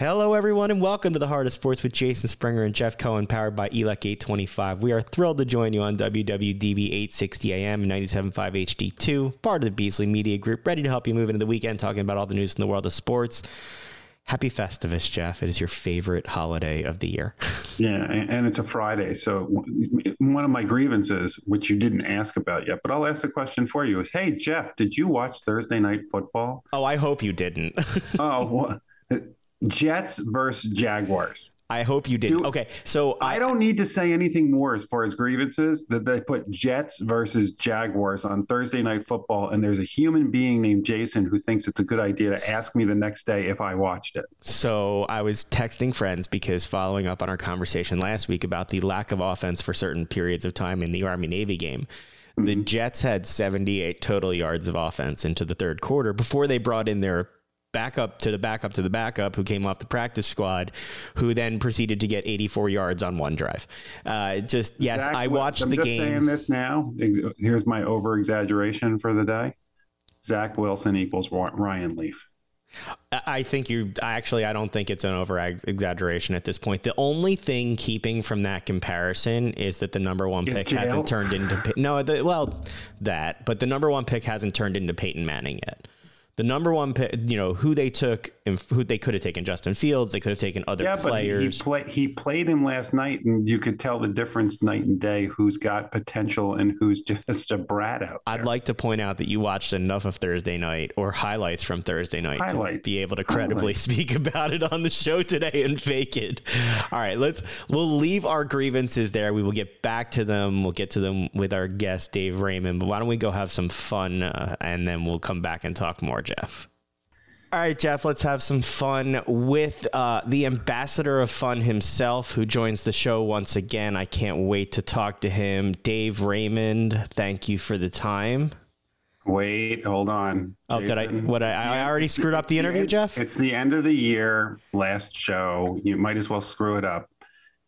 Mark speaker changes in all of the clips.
Speaker 1: Hello, everyone, and welcome to the Heart of Sports with Jason Springer and Jeff Cohen, powered by ELEC 825. We are thrilled to join you on WWDB 860 AM and 97.5 HD2, part of the Beasley Media Group, ready to help you move into the weekend talking about all the news in the world of sports. Happy Festivus, Jeff. It is your favorite holiday of the year.
Speaker 2: yeah, and it's a Friday. So, one of my grievances, which you didn't ask about yet, but I'll ask the question for you is Hey, Jeff, did you watch Thursday night football?
Speaker 1: Oh, I hope you didn't.
Speaker 2: oh, well, Jets versus Jaguars.
Speaker 1: I hope you. Do, okay, so
Speaker 2: I, I, don't need to say anything more as far as grievances that they put Jets versus Jaguars on Thursday night football, and there's a human being named Jason who thinks it's a good idea to ask me the next day if I watched it.
Speaker 1: So I was texting friends because following up on our conversation last week about the lack of offense for certain periods of time in the Army Navy game. The mm-hmm. Jets had 78 total yards of offense into the third quarter before they brought in their backup to the backup to the backup who came off the practice squad, who then proceeded to get 84 yards on one drive. Uh, just yes, Zach, I watched
Speaker 2: I'm
Speaker 1: the
Speaker 2: just
Speaker 1: game.
Speaker 2: Saying this now. Here's my over exaggeration for the day. Zach Wilson equals Ryan Leaf.
Speaker 1: I think you actually. I don't think it's an over exaggeration at this point. The only thing keeping from that comparison is that the number one is pick jail? hasn't turned into no. The, well, that, but the number one pick hasn't turned into Peyton Manning yet the number one, pick, you know, who they took and who they could have taken Justin Fields. They could have taken other players yeah, players.
Speaker 2: But he, play, he played him last night, and you could tell the difference night and day. Who's got potential and who's just a brat out.
Speaker 1: There. I'd like to point out that you watched enough of Thursday night or highlights from Thursday night
Speaker 2: highlights.
Speaker 1: to be able to credibly highlights. speak about it on the show today and fake it. All right, let's we'll leave our grievances there. We will get back to them. We'll get to them with our guest Dave Raymond. But why don't we go have some fun uh, and then we'll come back and talk more, Jeff. All right, Jeff, let's have some fun with uh, the ambassador of fun himself who joins the show once again. I can't wait to talk to him. Dave Raymond, thank you for the time.
Speaker 2: Wait, hold on.
Speaker 1: Oh, Jason. did I? What I, I already screwed up the interview, Jeff?
Speaker 2: It's the end of the year, last show. You might as well screw it up.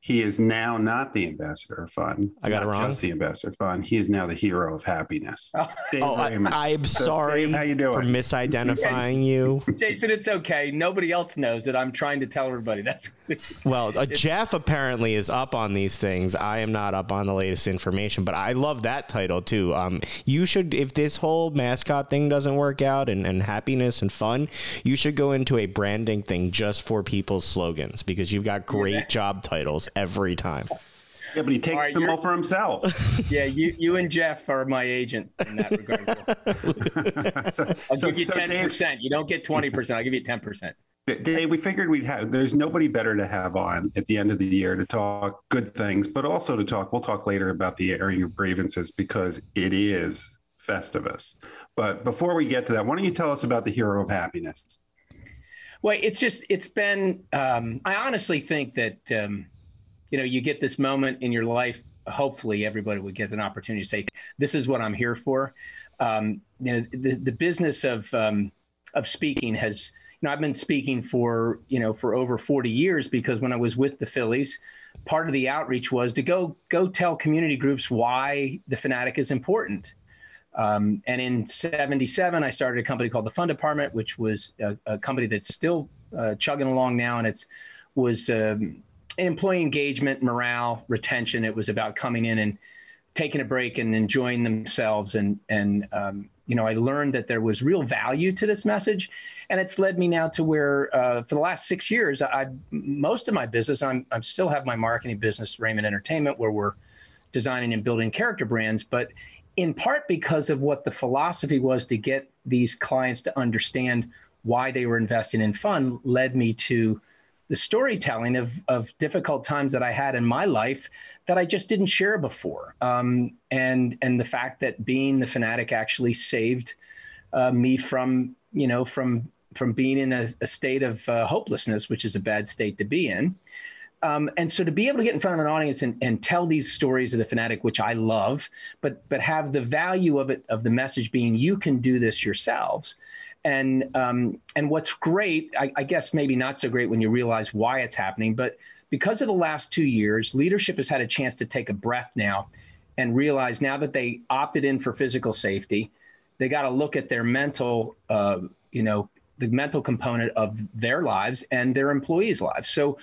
Speaker 2: He is now not the ambassador of fun.
Speaker 1: I got
Speaker 2: it
Speaker 1: wrong.
Speaker 2: Just the ambassador of fun. He is now the hero of happiness.
Speaker 1: Oh, oh I, am so sorry Dave, how you doing? for misidentifying you.
Speaker 3: Jason, it's okay. Nobody else knows it. I'm trying to tell everybody. That's
Speaker 1: well. Uh, Jeff apparently is up on these things. I am not up on the latest information, but I love that title too. Um, you should, if this whole mascot thing doesn't work out and, and happiness and fun, you should go into a branding thing just for people's slogans because you've got great yeah. job titles every time.
Speaker 2: Yeah, but he takes right, them all for himself.
Speaker 3: Yeah, you you and Jeff are my agent in that regard. so, I'll so, give you ten so percent. You don't get twenty percent. I'll give you ten percent.
Speaker 2: Dave, we figured we'd have. There's nobody better to have on at the end of the year to talk good things, but also to talk. We'll talk later about the airing of grievances because it is Festivus. But before we get to that, why don't you tell us about the hero of happiness?
Speaker 3: Well, it's just it's been. Um, I honestly think that. Um, you know, you get this moment in your life. Hopefully, everybody would get an opportunity to say, "This is what I'm here for." Um, you know, the the business of um, of speaking has. You know, I've been speaking for you know for over 40 years because when I was with the Phillies, part of the outreach was to go go tell community groups why the fanatic is important. Um, and in 77, I started a company called the Fun Department, which was a, a company that's still uh, chugging along now. And it's was um, employee engagement, morale, retention. It was about coming in and taking a break and enjoying themselves. And and um, you know, I learned that there was real value to this message, and it's led me now to where uh, for the last six years, I most of my business, I'm I still have my marketing business, Raymond Entertainment, where we're designing and building character brands, but in part because of what the philosophy was to get these clients to understand why they were investing in fun led me to the storytelling of, of difficult times that I had in my life that I just didn't share before. Um, and, and the fact that being the fanatic actually saved uh, me from, you know, from, from being in a, a state of uh, hopelessness, which is a bad state to be in. Um, and so to be able to get in front of an audience and, and tell these stories of the fanatic, which I love, but but have the value of it of the message being you can do this yourselves, and um, and what's great, I, I, guess maybe not so great when you realize why it's happening, but because of the last two years, leadership has had a chance to take a breath now, and realize now that they opted in for physical safety, they got to look at their mental, uh, you know, the mental component of their lives and their employees' lives. So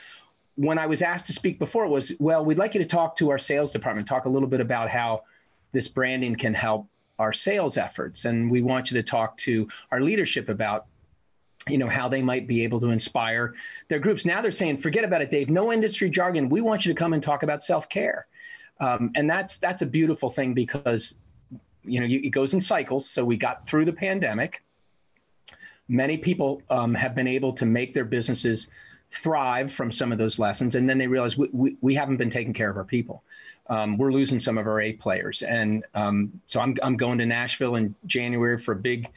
Speaker 3: when I was asked to speak before, it was, well, we'd like you to talk to our sales department, talk a little bit about how this branding can help our sales efforts. And we want you to talk to our leadership about you know how they might be able to inspire their groups. Now they're saying forget about it dave. No industry jargon. We want you to come and talk about self-care. Um, and that's that's a beautiful thing because you know you, it goes in cycles. So we got through the pandemic. Many people um, have been able to make their businesses thrive from some of those lessons. And then they realize we, we, we haven't been taking care of our people um, we're losing some of our A players. And um, so I'm, I'm going to Nashville in January for a big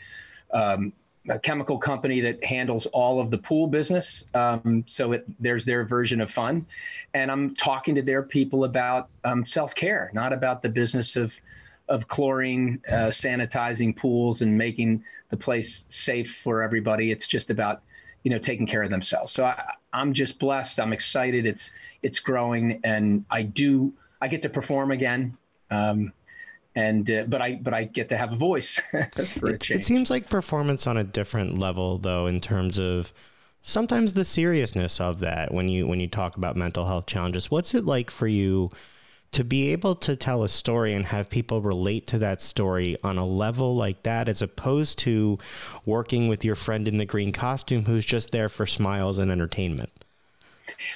Speaker 3: um, a chemical company that handles all of the pool business. Um, so it, there's their version of fun. And I'm talking to their people about um, self care, not about the business of, of chlorine, uh, sanitizing pools and making the place safe for everybody. It's just about you know taking care of themselves. So I, I'm just blessed. I'm excited. It's it's growing, and I do I get to perform again. Um, and uh, but I but I get to have a voice for
Speaker 1: it, a change. It seems like performance on a different level though in terms of sometimes the seriousness of that when you when you talk about mental health challenges. What's it like for you to be able to tell a story and have people relate to that story on a level like that as opposed to working with your friend in the green costume who's just there for smiles and entertainment?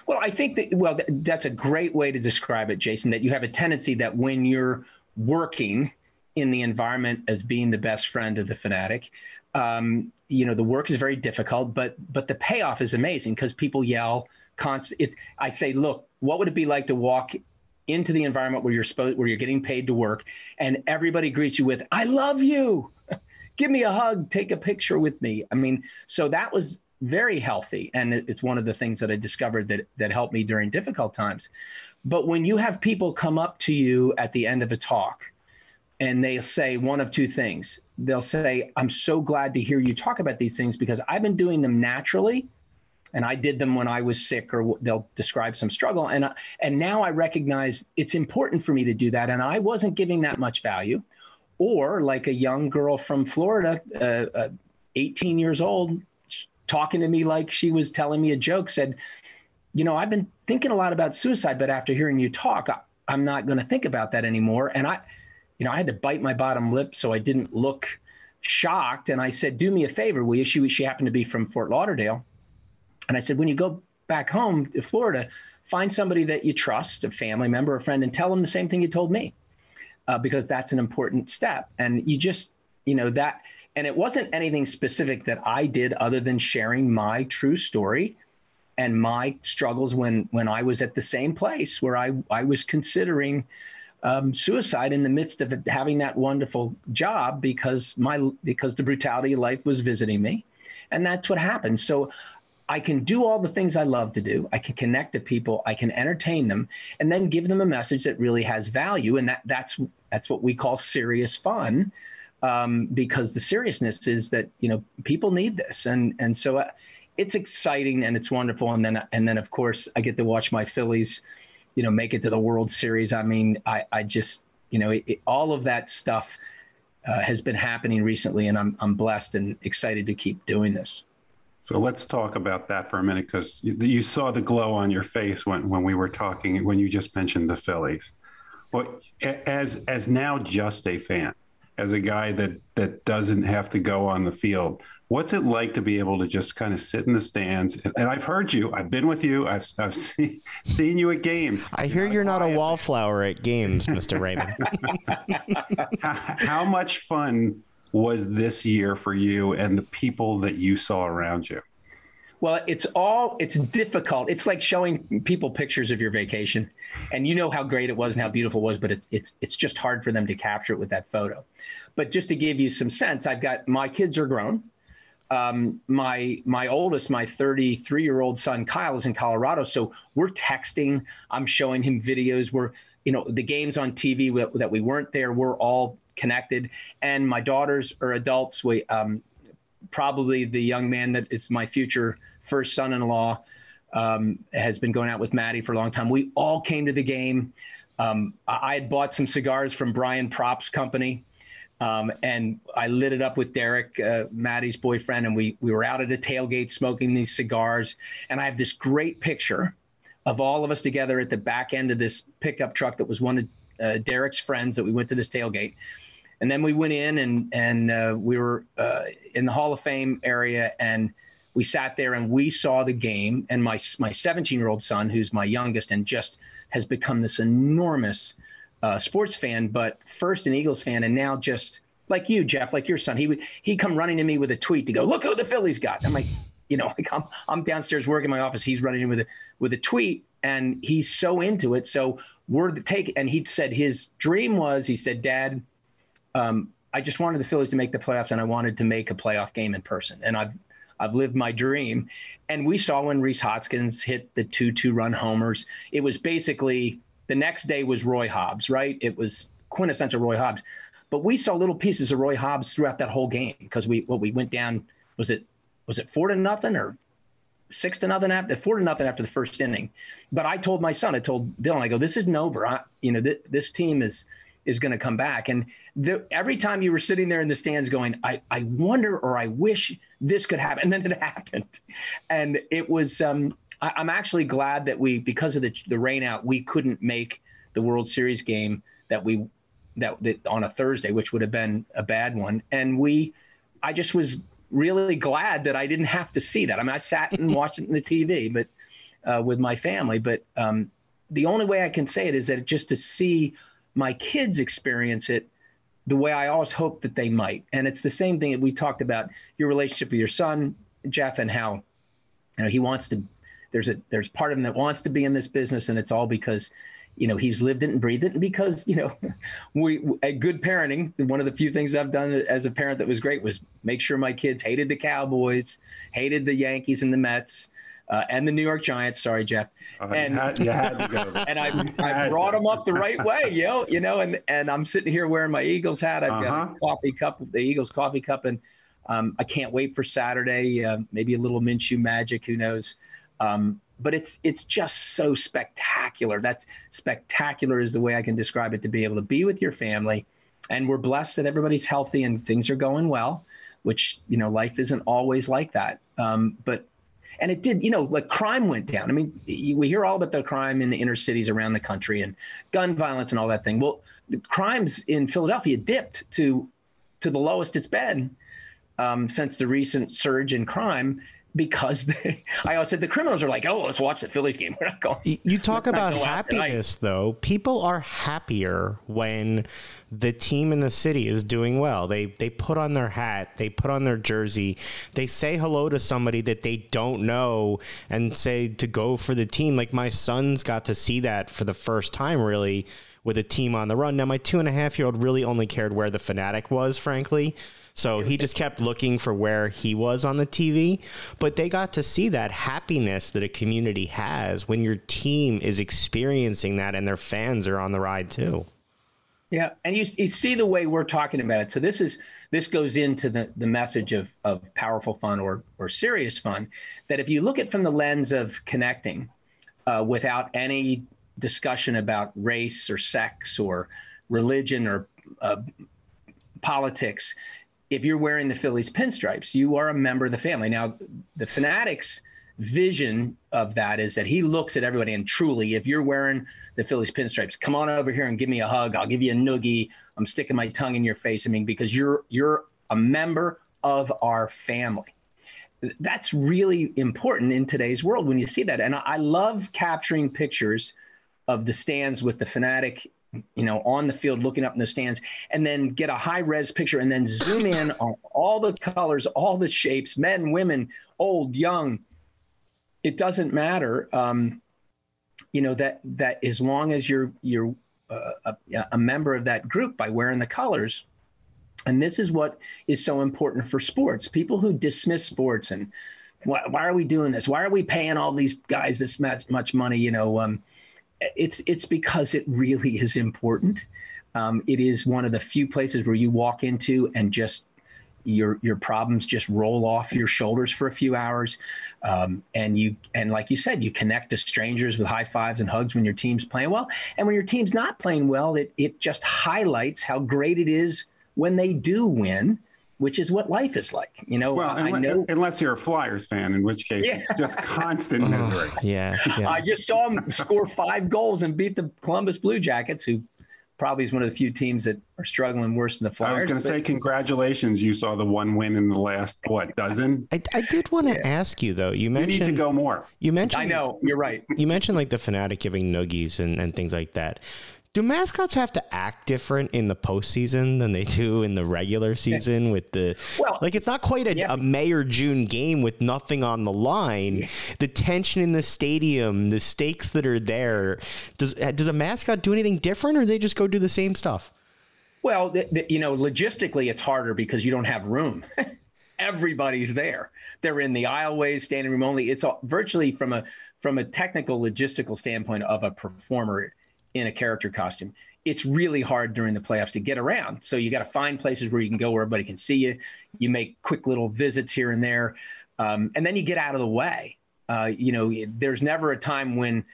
Speaker 3: Well, I think that, well, that's a great way to describe it, Jason, that you have a tendency that when you're working in the environment as being the best friend of the fanatic, um, you know, the work is very difficult, but but the payoff is amazing because people yell constant. It's I say, look, what would it be like to walk into the environment where you're supposed where you're getting paid to work, and everybody greets you with, "I love you." Give me a hug, take a picture with me. I mean, so that was very healthy and it's one of the things that i discovered that that helped me during difficult times. But when you have people come up to you at the end of a talk and they say one of two things. They'll say i'm so glad to hear you talk about these things because i've been doing them naturally and i did them when i was sick or they'll describe some struggle. And and now i recognize it's important for me to do that and i wasn't giving that much value. Or like a young girl from florida uh, uh, 18 years old talking to me like she was telling me a joke, said, You know, I've been thinking a lot about suicide, but after hearing you talk, I, I'm not going to think about that anymore. And I, you know, I had to bite my bottom lip so I didn't look shocked. And I said, Do me a favor, will you? She, she happened to be from Fort Lauderdale. And I said, When you go back home to Florida, find somebody that you trust, a family member, a friend, and tell them the same thing you told me, uh, because that's an important step. And you just, you know, that and it wasn't anything specific that I did other than sharing my true story and my struggles when when I was at the same place where I I was considering um, suicide in the midst of having that wonderful job because my because the brutality of life was visiting me, and that's what happened. So I can do all the things I love to do. I can connect to people. I can entertain them, and then give them a message that really has value. And that that's that's what we call serious fun um, because the seriousness is that you know people need this, and and so uh, it's exciting and it's wonderful. And then and then of course I get to watch my Phillies, you know, make it to the World Series. I mean, I I just you know it, it, all of that stuff uh, has been happening recently, and I'm I'm blessed and excited to keep doing this.
Speaker 2: So let's talk about that for a minute because you saw the glow on your face when, when we were talking when you just mentioned the Phillies. Well, as as now just a fan, as a guy that that doesn't have to go on the field what's it like to be able to just kind of sit in the stands? And, and i've heard you. I've been with you. I've, I've see, seen you at games.
Speaker 1: I hear you're not a wallflower at games mr raymond.
Speaker 2: How, how much fun was this year for you and the people that you saw around you
Speaker 3: well, it's all it's difficult. It's like showing people pictures of your vacation, and you know how great it was and how beautiful it was, but it's it's it's just hard for them to capture it with that photo. But just to give you some sense, I've got my kids are grown. Um, my my oldest, my 33 year old son Kyle is in Colorado, so we're texting. I'm showing him videos. We're you know the games on TV that we weren't there. We're all connected, and my daughters are adults. We um, probably the young man that is my future first son-in-law um, has been going out with Maddie for a long time. We all came to the game. Um, I had bought some cigars from Brian Prop's company Um, and I lit it up with Derek, uh, Maddie's boyfriend, and we we were out at a tailgate smoking these cigars. And I have this great picture of all of us together at the back end of this pickup truck that was one of uh, Derek's friends that we went to this tailgate. And then we went in and and uh, we were uh, in the Hall of Fame area, and we sat there and we saw the game. And my my 17 year old son, who's my youngest, and just has become this enormous uh, sports fan, but first an Eagles fan, and now just like you, Jeff, like your son, he would he come running to me with a tweet to go, look who the Phillies got. I'm like, you know, like I'm I'm downstairs working in my office. He's running in with a with a tweet, and he's so into it. So we're the take. And he said his dream was, he said, Dad, um, I just wanted the Phillies to make the playoffs, and I wanted to make a playoff game in person. And I've I've lived my dream. And we saw when Rhys Hoskins hit the two two run homers. It was basically the next day was Roy Hobbs, right? It was quintessential Roy Hobbs. But we saw little pieces of Roy Hobbs throughout that whole game because we what we went down was it was it four to nothing or six to nothing after four to nothing after the first inning. But I told my son, I told Dylan, I go, this isn't over. I, you know, th- this team is is going to come back. And the, every time you were sitting there in the stands going, I, I wonder or I wish this could happen. And then it happened. And it was, um, I, am actually glad that we, because of the, the rain out, we couldn't make the World Series game that we that, that on a Thursday, which would have been a bad one. And we, I just was really glad that I didn't have to see that. I mean, I sat and watched it on the TV, but uh, with my family. But um, the only way I can say it is that just to see my kids experience it the way I always hoped that they might. And it's the same thing that we talked about your relationship with your son, Jeff, and how you know he wants to there's a there's part of him that wants to be in this business, and it's all because you know he's lived it and breathed it, and because you know we a good parenting. One of the few things I've done as a parent that was great was make sure my kids hated the Cowboys, hated the Yankees and the Mets. Uh, and the New York Giants. Sorry, Jeff.
Speaker 2: Uh, and you had, you had to go.
Speaker 3: and I, I brought them up the right way, you know, you know, and and I'm sitting here wearing my Eagles hat. I've uh-huh. got a uh-huh. coffee cup, the Eagles coffee cup, and um, I can't wait for Saturday. Uh, maybe a little Minshew magic, who knows? Um, but it's it's just so spectacular. That's spectacular is the way I can describe it to be able to be with your family, and we're blessed that everybody's healthy and things are going well. Which you know, life isn't always like that. Um, but and it did, you know, like crime went down. I mean, we hear all about the crime in the inner cities around the country and gun violence and all that thing. Well, the crimes in Philadelphia dipped to to the lowest it's been um, since the recent surge in crime because they, I always said the criminals are like, oh, let's watch the Phillies game. We're not going.
Speaker 1: You talk about happiness, though. People are happier when the team in the city is doing well. They they put on their hat, they put on their jersey, they say hello to somebody that they don't know, and say to go for the team. Like my son's got to see that for the first time, really, with a team on the run. Now my two and a half year old really only cared where the fanatic was, frankly. So he just kept looking for where he was on the TV. But they got to see that happiness that a community has when your team is experiencing that and their fans are on the ride too.
Speaker 3: Yeah, and you, you see the way we're talking about it. So this is this goes into the, the message of, of powerful fun or or serious fun. That if you look at from the lens of connecting, uh, without any discussion about race or sex or religion or uh, politics, if you're wearing the Phillies pinstripes, you are a member of the family. Now, the Fanatics vision of that is that he looks at everybody and truly, if you're wearing the Phillies pinstripes, come on over here and give me a hug. I'll give you a noogie. I'm sticking my tongue in your face. I mean, because you're you're a member of our family. That's really important in today's world when you see that. And I love capturing pictures of the stands with the fanatic you know, on the field looking up in the stands, and then get a high res picture and then zoom in on all the colors, all the shapes, men, women, old, young. It doesn't matter. Um, you know that that as long as you're you're uh, a, a member of that group by wearing the colors, and this is what is so important for sports. People who dismiss sports and why, why are we doing this? Why are we paying all these guys this much, much money? You know, um, it's it's because it really is important. Um, it is one of the few places where you walk into and just your your problems just roll off your shoulders for a few hours, um, and you and like you said, you connect to strangers with high fives and hugs when your team's playing well, and when your team's not playing well, it it just highlights how great it is when they do win, which is what life is like. You know,
Speaker 2: well,
Speaker 3: I
Speaker 2: unless,
Speaker 3: know.
Speaker 2: unless you're a Flyers fan, in which case
Speaker 3: Yeah.
Speaker 2: it's just constant misery.
Speaker 1: Yeah, yeah.
Speaker 3: I just saw them score five goals and beat the Columbus Blue Jackets, who probably is one of the few teams that are struggling worse than the Flyers.
Speaker 2: I was going to
Speaker 3: but-
Speaker 2: say congratulations. You saw the one win in the last what dozen?
Speaker 1: I, I did want to ask you though. You
Speaker 2: You need to go more.
Speaker 1: You mentioned
Speaker 3: I know you're right.
Speaker 1: You mentioned like the fanatic giving noogies and, and things like that. Do mascots have to act different in the postseason than they do in the regular season? With the
Speaker 3: Well,
Speaker 1: like, it's not quite a,
Speaker 3: yeah.
Speaker 1: a May or June game with nothing on the line. The tension in the stadium, the stakes that are there. Does uh, does a mascot do anything different, or they just go do the same stuff?
Speaker 3: Well, th- th- you know, logistically, it's harder because you don't have room. Everybody's there. They're in the aisleways, standing room only. It's all, virtually from a from a technical logistical standpoint of a performer in a character costume. It's really hard during the playoffs to get around. So you got to find places where you can go where everybody can see you. You make quick little visits here and there, um, and then you get out of the way. Uh, you know, there's never a time when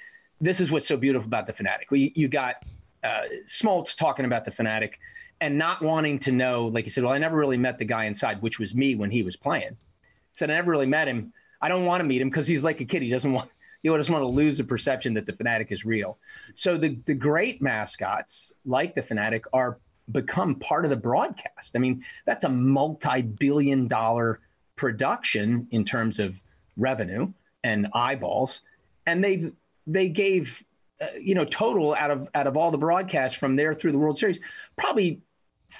Speaker 3: this is what's so beautiful about the fanatic. You, you got uh, Smoltz talking about the fanatic and not wanting to know, like he said, well, I never really met the guy inside, which was me when he was playing. Said I never really met him. I don't want to meet him because he's like a kid. He doesn't want he doesn't want to lose the perception that the fanatic is real. So the the great mascots like the fanatic are become part of the broadcast. I mean, that's a multi-billion dollar production in terms of revenue and eyeballs, and they they gave uh, you know total out of out of all the broadcasts from there through the World Series, probably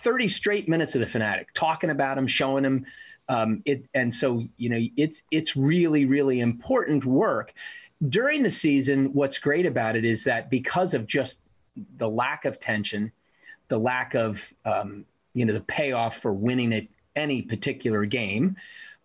Speaker 3: 30 straight minutes of the fanatic talking about him, showing him. Um, it and so you know it's it's really really important work during the season. What's great about it is that because of just the lack of tension, the lack of um, you know the payoff for winning at any particular game,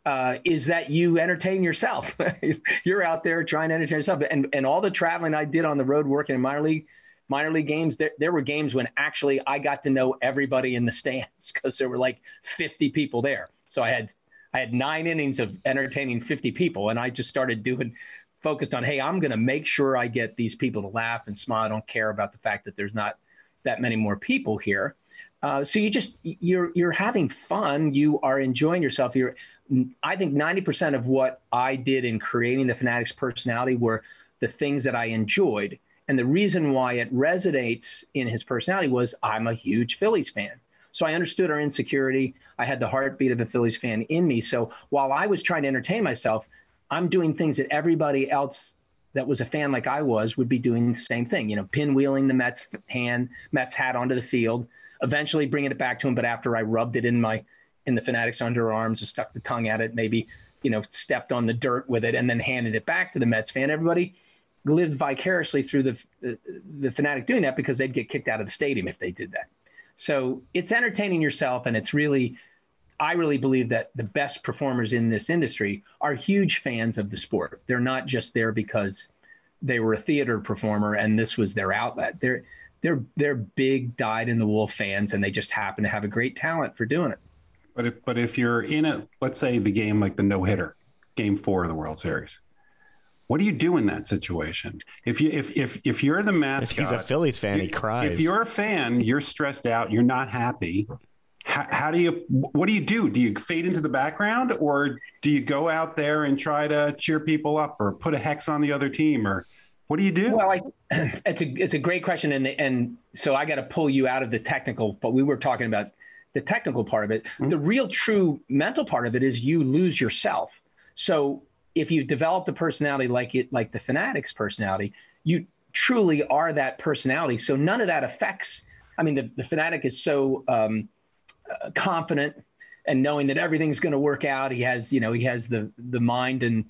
Speaker 3: uh, is that you entertain yourself. You're out there trying to entertain yourself, and and all the traveling I did on the road working in minor league minor league games. There there were games when actually I got to know everybody in the stands because there were like 50 people there. So I had I had nine innings of entertaining 50 people, and I just started doing focused on hey i'm going to make sure i get these people to laugh and smile. I don't care about the fact that there's not that many more people here. Uh, so you just you're you're having fun. You are enjoying yourself. You're i think 90% of what i did in creating the fanatics personality were the things that i enjoyed. And the reason why it resonates in his personality was i'm a huge phillies fan. So I understood our insecurity. I had the heartbeat of a Phillies fan in me. So while I was trying to entertain myself, I'm doing things that everybody else that was a fan like I was would be doing the same thing. You know, pinwheeling the Mets hand, Mets hat onto the field, eventually bringing it back to him. But after I rubbed it in my in the Fanatics underarms and stuck the tongue at it, maybe you know stepped on the dirt with it and then handed it back to the Mets fan. Everybody lived vicariously through the the, the Fanatic doing that because they'd get kicked out of the stadium if they did that. So it's entertaining yourself, and it's really I really believe that the best performers in this industry are huge fans of the sport. They're not just there because they were a theater performer and this was their outlet. They're they're they're big dyed in the wool fans and they just happen to have a great talent for doing it.
Speaker 2: But if but if you're in a let's say the game like the no hitter, game four of the World Series, what do you do in that situation? If you if if if you're the
Speaker 1: If
Speaker 2: mascot,
Speaker 1: he's a Phillies fan, he cries.
Speaker 2: If you're a fan, you're stressed out, you're not happy. How, how do you what do you do? Do you fade into the background or do you go out there and try to cheer people up or put a hex on the other team or what do you do?
Speaker 3: Well, I, it's a it's a great question, and and so I got to pull you out of the technical. But we were talking about the technical part of it.
Speaker 2: Mm-hmm.
Speaker 3: The real true mental part of it is you lose yourself. So if you developed a personality like it, like the Fanatics personality, you truly are that personality. So none of that affects. I mean, the, the Fanatic is so um, confident and knowing that everything's going to work out. He has, you know, he has the the mind and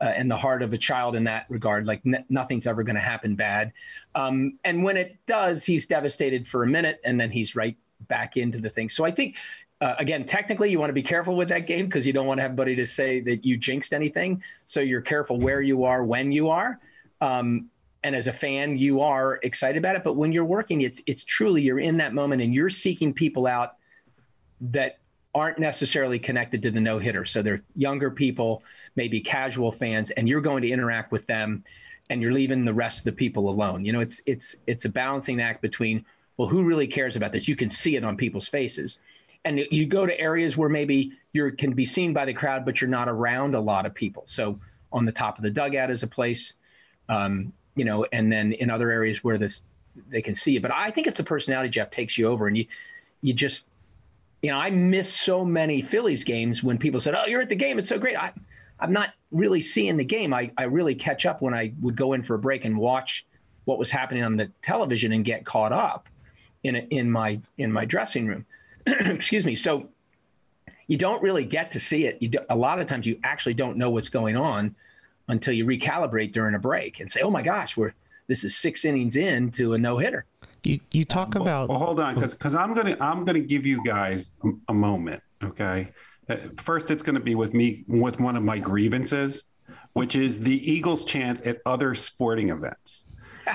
Speaker 3: uh, and the heart of a child in that regard. Like n- nothing's ever going to happen bad. Um, and when it does, he's devastated for a minute, and then he's right back into the thing. So I think. Uh, again, technically, you want to be careful with that game because you don't want anybody to say that you jinxed anything. So you're careful where you are when you are. Um, and as a fan, you are excited about it. But when you're working, it's it's truly you're in that moment and you're seeking people out that aren't necessarily connected to the no hitter. So they're younger people, maybe casual fans, and you're going to interact with them, and you're leaving the rest of the people alone. You know, it's it's it's a balancing act between well, who really cares about this? You can see it on people's faces, and you go to areas where maybe you can be seen by the crowd, but you're not around a lot of people. So on the top of the dugout is a place, um, you know, and then in other areas where this they can see it. But I think it's the personality Jeff takes you over, and you you just you know I miss so many Phillies games when people said, "Oh, you're at the game. It's so great." I I'm not really seeing the game. I I really catch up when I would go in for a break and watch what was happening on the television and get caught up in a, in my in my dressing room. Excuse me. So you don't really get to see it. Do, a lot of times you actually don't know what's going on until you recalibrate during a break and say, "Oh my gosh, we're this is six innings in to a no hitter."
Speaker 1: You you talk about
Speaker 2: well, hold on because because I'm gonna I'm gonna give you guys a, a moment. Okay, uh, first it's gonna be with me with one of my grievances, which is the Eagles chant at other sporting events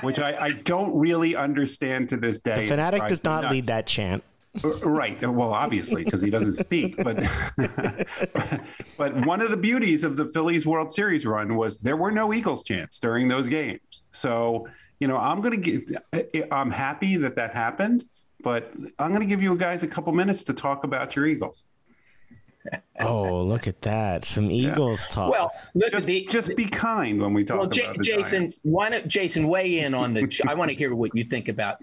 Speaker 2: which I, I, don't really understand to this day.
Speaker 1: The fanatic does not nuts. lead that chant.
Speaker 2: Uh, right. Well, obviously, because he doesn't speak. But, but one of the beauties of the Phillies World Series run was there were no Eagles chants during those games. So, you know, I'm going to get, I'm happy that that happened, but I'm going to give you guys a couple minutes to talk about your Eagles.
Speaker 1: oh, look at that! Some Eagles yeah. talk.
Speaker 3: Well,
Speaker 2: look, just, the, just be kind when we talk well, about
Speaker 3: J- Jason,
Speaker 2: Giants.
Speaker 3: why don't Jason weigh in on the? I want to hear what you think about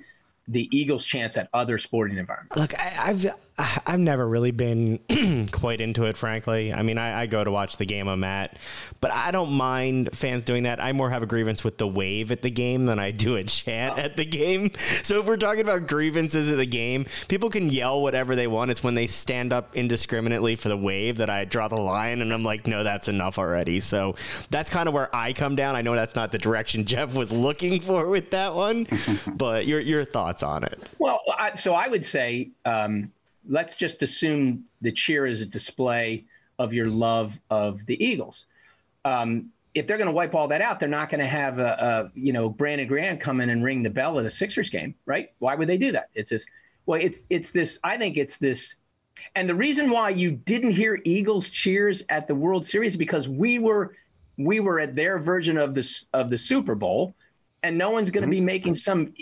Speaker 3: the Eagles' chance at other sporting environments.
Speaker 1: Look, I, I've I've never really been quite into it, frankly. I mean, I, I, go to watch the game I'm at, but I don't mind fans doing that. I more have a grievance with the wave at the game than I do a chant oh. at the game. So if we're talking about grievances at the game, people can yell whatever they want. It's when they stand up indiscriminately for the wave that I draw the line, and I'm like, no, that's enough already. So that's kind of where I come down. I know that's not the direction Jeff was looking for with that one, but your your thoughts on it?
Speaker 3: Well, I, so I would say. Um, let's just assume the cheer is a display of your love of the Eagles. Um, if they're going to wipe all that out, they're not going to have a, a, you know Brandon Graham come in and ring the bell at a Sixers game, right? Why would they do that? It's this. Well, it's it's this. I think it's this. And the reason why you didn't hear Eagles cheers at the World Series is because we were we were at their version of this of the Super Bowl, and no one's going to mm-hmm. be making some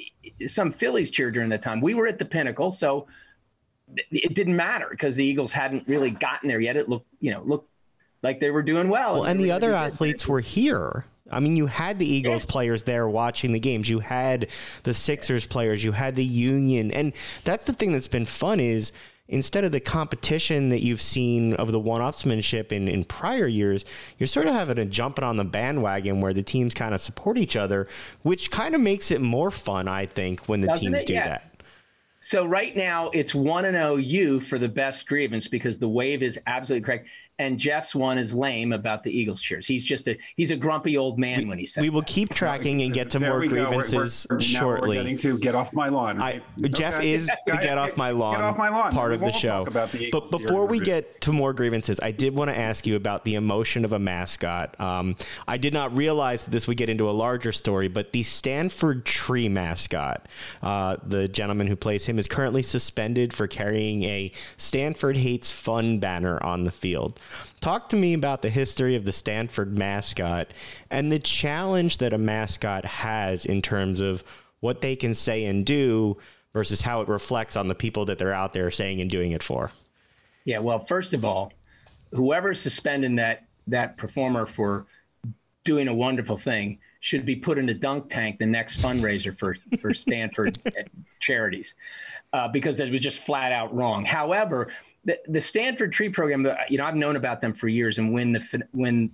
Speaker 3: some Phillies cheer during that time. We were at the pinnacle, so it didn't matter because the Eagles hadn't really gotten there yet. It looked, you know, looked like they were doing well.
Speaker 1: Well, and the other athletes were here. I mean, you had the Eagles yeah. players there watching the games. You had the Sixers players. You had the Union, and that's the thing that's been fun is instead of the competition that you've seen of the one-upsmanship in, in prior years, you're sort of having a jumping on the bandwagon where the teams kind of support each other, which kind of makes it more fun, I think, when the Doesn't teams it? do yeah. that.
Speaker 3: So right now it's one and oh OU for the best grievance because the wave is absolutely correct and Jeff's one is lame about the Eagles cheers. He's just a he's a grumpy old man
Speaker 1: we,
Speaker 3: when he says.
Speaker 1: We will that. keep tracking and get to there more grievances we're, we're, shortly.
Speaker 2: We're getting to get off my lawn.
Speaker 1: I, Jeff okay. is the get off my lawn,
Speaker 2: get off my lawn
Speaker 1: part of the show.
Speaker 2: The
Speaker 1: but before we get to more grievances, I did want to ask you about the emotion of a mascot. Um, I did not realize that this would get into a larger story, but the Stanford Tree mascot, uh, the gentleman who plays him, is currently suspended for carrying a Stanford hates fun banner on the field. Talk to me about the history of the Stanford mascot and the challenge that a mascot has in terms of what they can say and do versus how it reflects on the people that they're out there saying and doing it for.
Speaker 3: Yeah, well, first of all, whoever's suspending that that performer for doing a wonderful thing should be put in a dunk tank the next fundraiser for for Stanford charities uh, because it was just flat out wrong. However, the, Stanford Tree Program, you know, I've known about them for years. And when the when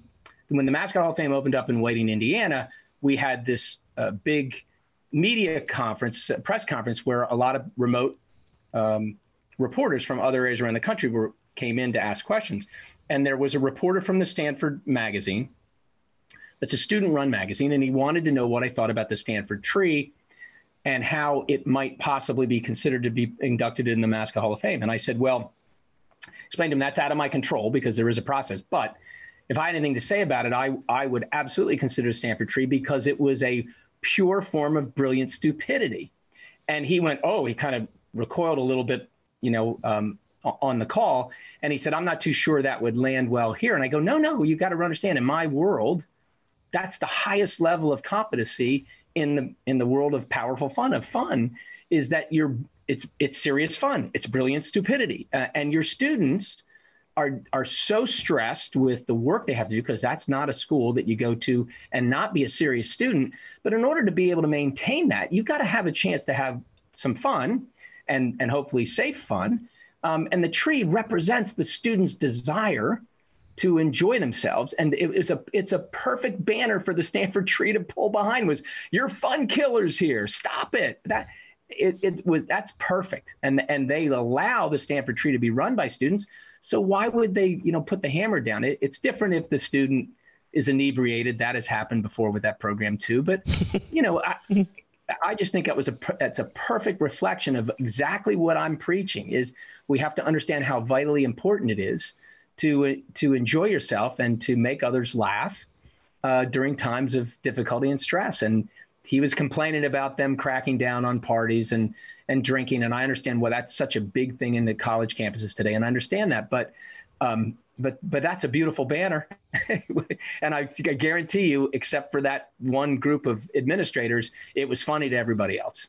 Speaker 3: when the Mascot Hall of Fame opened up in Whiting, Indiana, we had this uh, big media conference, uh, press conference, where a lot of remote um, reporters from other areas around the country were came in to ask questions. And there was a reporter from the Stanford magazine. It's a student-run magazine, and he wanted to know what I thought about the Stanford Tree and how it might possibly be considered to be inducted in the Mascot Hall of Fame. And I said, well explained to him that's out of my control because there is a process. But if I had anything to say about it, I, I would absolutely consider Stanford Tree because it was a pure form of brilliant stupidity. And he went, oh, he kind of recoiled a little bit, you know, um, on the call. And he said, I'm not too sure that would land well here. And I go, no, no, you got to understand in my world, that's the highest level of competency in the in the world of powerful fun of fun is that you're it's it's serious fun. It's brilliant stupidity, uh, and your students are are so stressed with the work they have to do because that's not a school that you go to and not be a serious student. But in order to be able to maintain that, you've got to have a chance to have some fun, and and hopefully safe fun. Um, and the tree represents the students' desire to enjoy themselves. And it is a it's a perfect banner for the Stanford tree to pull behind was you're fun killers here. Stop it. That it, it was that's perfect. And and they allow the Stanford tree to be run by students. So why would they, you know, put the hammer down? It, it's different if the student is inebriated. That has happened before with that program too. But you know, I, I just think that was a that's a perfect reflection of exactly what I'm preaching. Is we have to understand how vitally important it is to to enjoy yourself and to make others laugh uh, during times of difficulty and stress. And he was complaining about them cracking down on parties and and drinking. And I understand why that's such a big thing in the college campuses today, and I understand that. But um, but but that's a beautiful banner, and I, I guarantee you, except for that one group of administrators, it was funny to everybody else.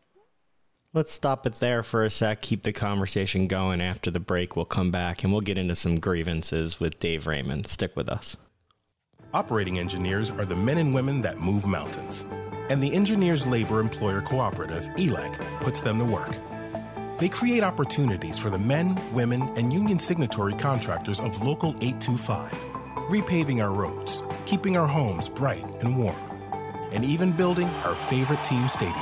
Speaker 1: Let's stop it there for a sec. Keep the conversation going. After the break, we'll come back and we'll get into some grievances with Dave Raymond. Stick with us.
Speaker 4: Operating engineers are the men and women that move mountains. And the Engineers Labor Employer Cooperative, ELEC, puts them to work. They create opportunities for the men, women, and union signatory contractors of Local 825, repaving our roads, keeping our homes bright and warm, and even building our favorite team stadium.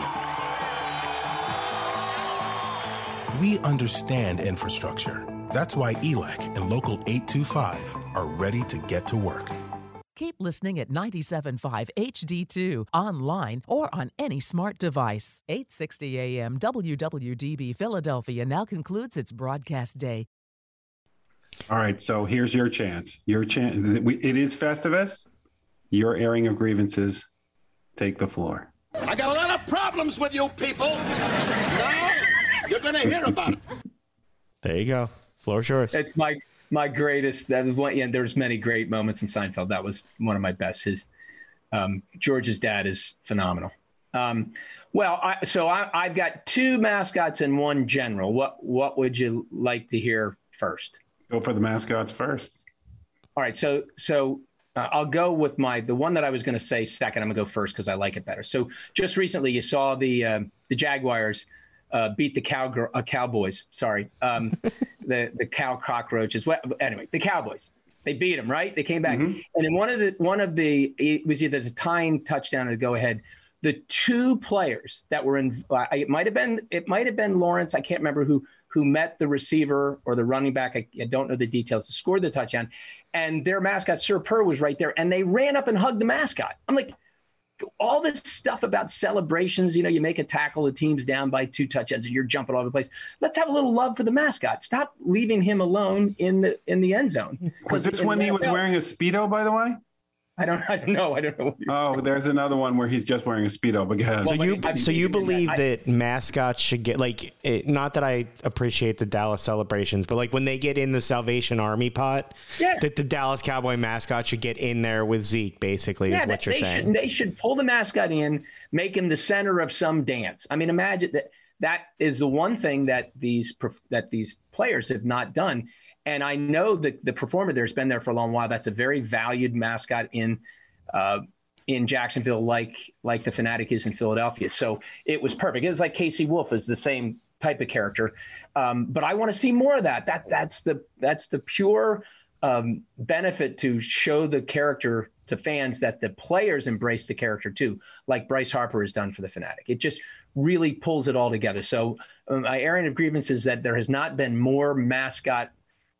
Speaker 4: We understand infrastructure. That's why ELEC and Local 825 are ready to get to work.
Speaker 5: Keep listening at 97.5 HD2, online, or on any smart device. 860 AM WWDB Philadelphia now concludes its broadcast day.
Speaker 2: All right, so here's your chance. Your chance. It is Festivus. Your airing of grievances. Take the floor.
Speaker 6: I got a lot of problems with you people. Now you're going to hear about it.
Speaker 1: There you go. Floor yours.
Speaker 3: It's my my greatest. That was one. Yeah, there's many great moments in Seinfeld. That was one of my best. His um, George's dad is phenomenal. Um, well, I, so I, I've got two mascots and one general. What what would you like to hear first?
Speaker 2: Go for the mascots first.
Speaker 3: All right. So so uh, I'll go with my the one that I was going to say second. I'm gonna go first because I like it better. So just recently, you saw the uh, the Jaguars uh, beat the cow uh, Cowboys. Sorry, um, the the cow cockroaches. Well, anyway, the Cowboys. They beat them, right? They came back, mm-hmm. and in one of the one of the it was either the tying touchdown or the go ahead. The two players that were in uh, it might have been it might have been Lawrence. I can't remember who who met the receiver or the running back. I, I don't know the details to score the touchdown. And their mascot, Sir Purr, was right there, and they ran up and hugged the mascot. I'm like, all this stuff about celebrations, you know, you make a tackle, the team's down by two touchdowns, and you're jumping all over the place. Let's have a little love for the mascot. Stop leaving him alone in the in the end zone.
Speaker 2: Was this when he was wearing a speedo, by the way?
Speaker 3: I don't, I don't know. I don't know.
Speaker 2: oh, there's another one where he's just wearing a speedo. Because
Speaker 1: so you, so you believe that, that mascots should get like, it, not that I appreciate the Dallas celebrations, but like when they get in the Salvation Army pot, yeah. that the Dallas Cowboy mascot should get in there with Zeke. Basically, yeah, is what you're saying.
Speaker 3: Should, they should pull the mascot in, make him the center of some dance. I mean, imagine that. That is the one thing that these that these players have not done and I know that the performer there's been there for a long while. That's a very valued mascot in uh, in Jacksonville, like like the Fanatic is in Philadelphia. So it was perfect. It was like KC Wolf is the same type of character, um, but I want to see more of that. That that's the that's the pure um, benefit to show the character to fans that the players embrace the character too, like Bryce Harper has done for the Fanatic. It just really pulls it all together. So um, my airing of grievance is that there has not been more mascot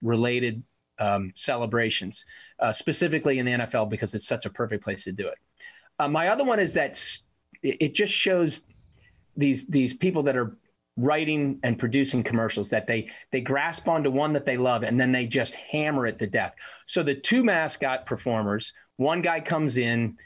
Speaker 3: related um, celebrations, uh, specifically in the NFL because it's such a perfect place to do it. Uh, my other one is that it just shows these these people that are writing and producing commercials that they they grasp onto one that they love and then they just hammer it to death. So the two mascot performers, one guy comes in,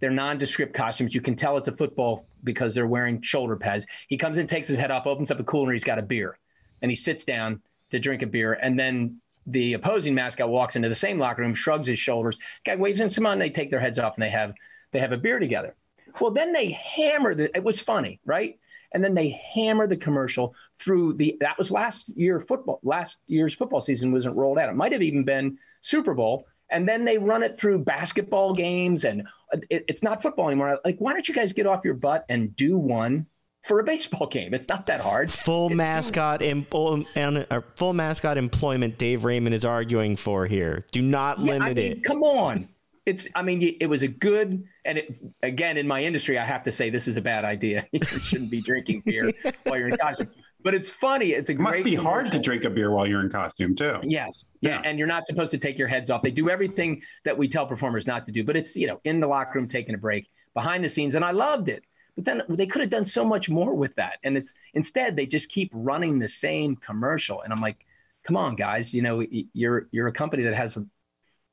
Speaker 3: they're nondescript costumes. You can tell it's a football because they're wearing shoulder pads. He comes in, takes his head off, opens up a cooler, he's got a beer, and he sits down to drink a beer, and then the opposing mascot walks into the same locker room, shrugs his shoulders, guy waves in some on, they take their heads off and they have they have a beer together. Well, then they hammer the it was funny, right? and then they hammer the commercial through the. That was last year football. Last year's football season wasn't rolled out. It might have even been Super Bowl, and then they run it through basketball games, and uh, it, it's not football anymore. Like, why don't you guys get off your butt and do one for a baseball game. It's not that hard.
Speaker 1: Full
Speaker 3: it's
Speaker 1: mascot em- uh, full mascot employment. Dave Raymond is arguing for here. Do not yeah, limit I
Speaker 3: mean,
Speaker 1: it.
Speaker 3: Come on. It's. I mean, it was a good. And it, again, in my industry, I have to say this is a bad idea. you shouldn't be drinking beer while you're in costume. But it's funny. It's a it
Speaker 2: must be hard to drink a beer while you're in costume too.
Speaker 3: Yes. Yeah. yeah. And you're not supposed to take your heads off. They do everything that we tell performers not to do. But it's you know in the locker room taking a break behind the scenes, and I loved it. But then they could have done so much more with that. And it's instead they just keep running the same commercial. And I'm like, come on, guys, you know, you're you're a company that has a,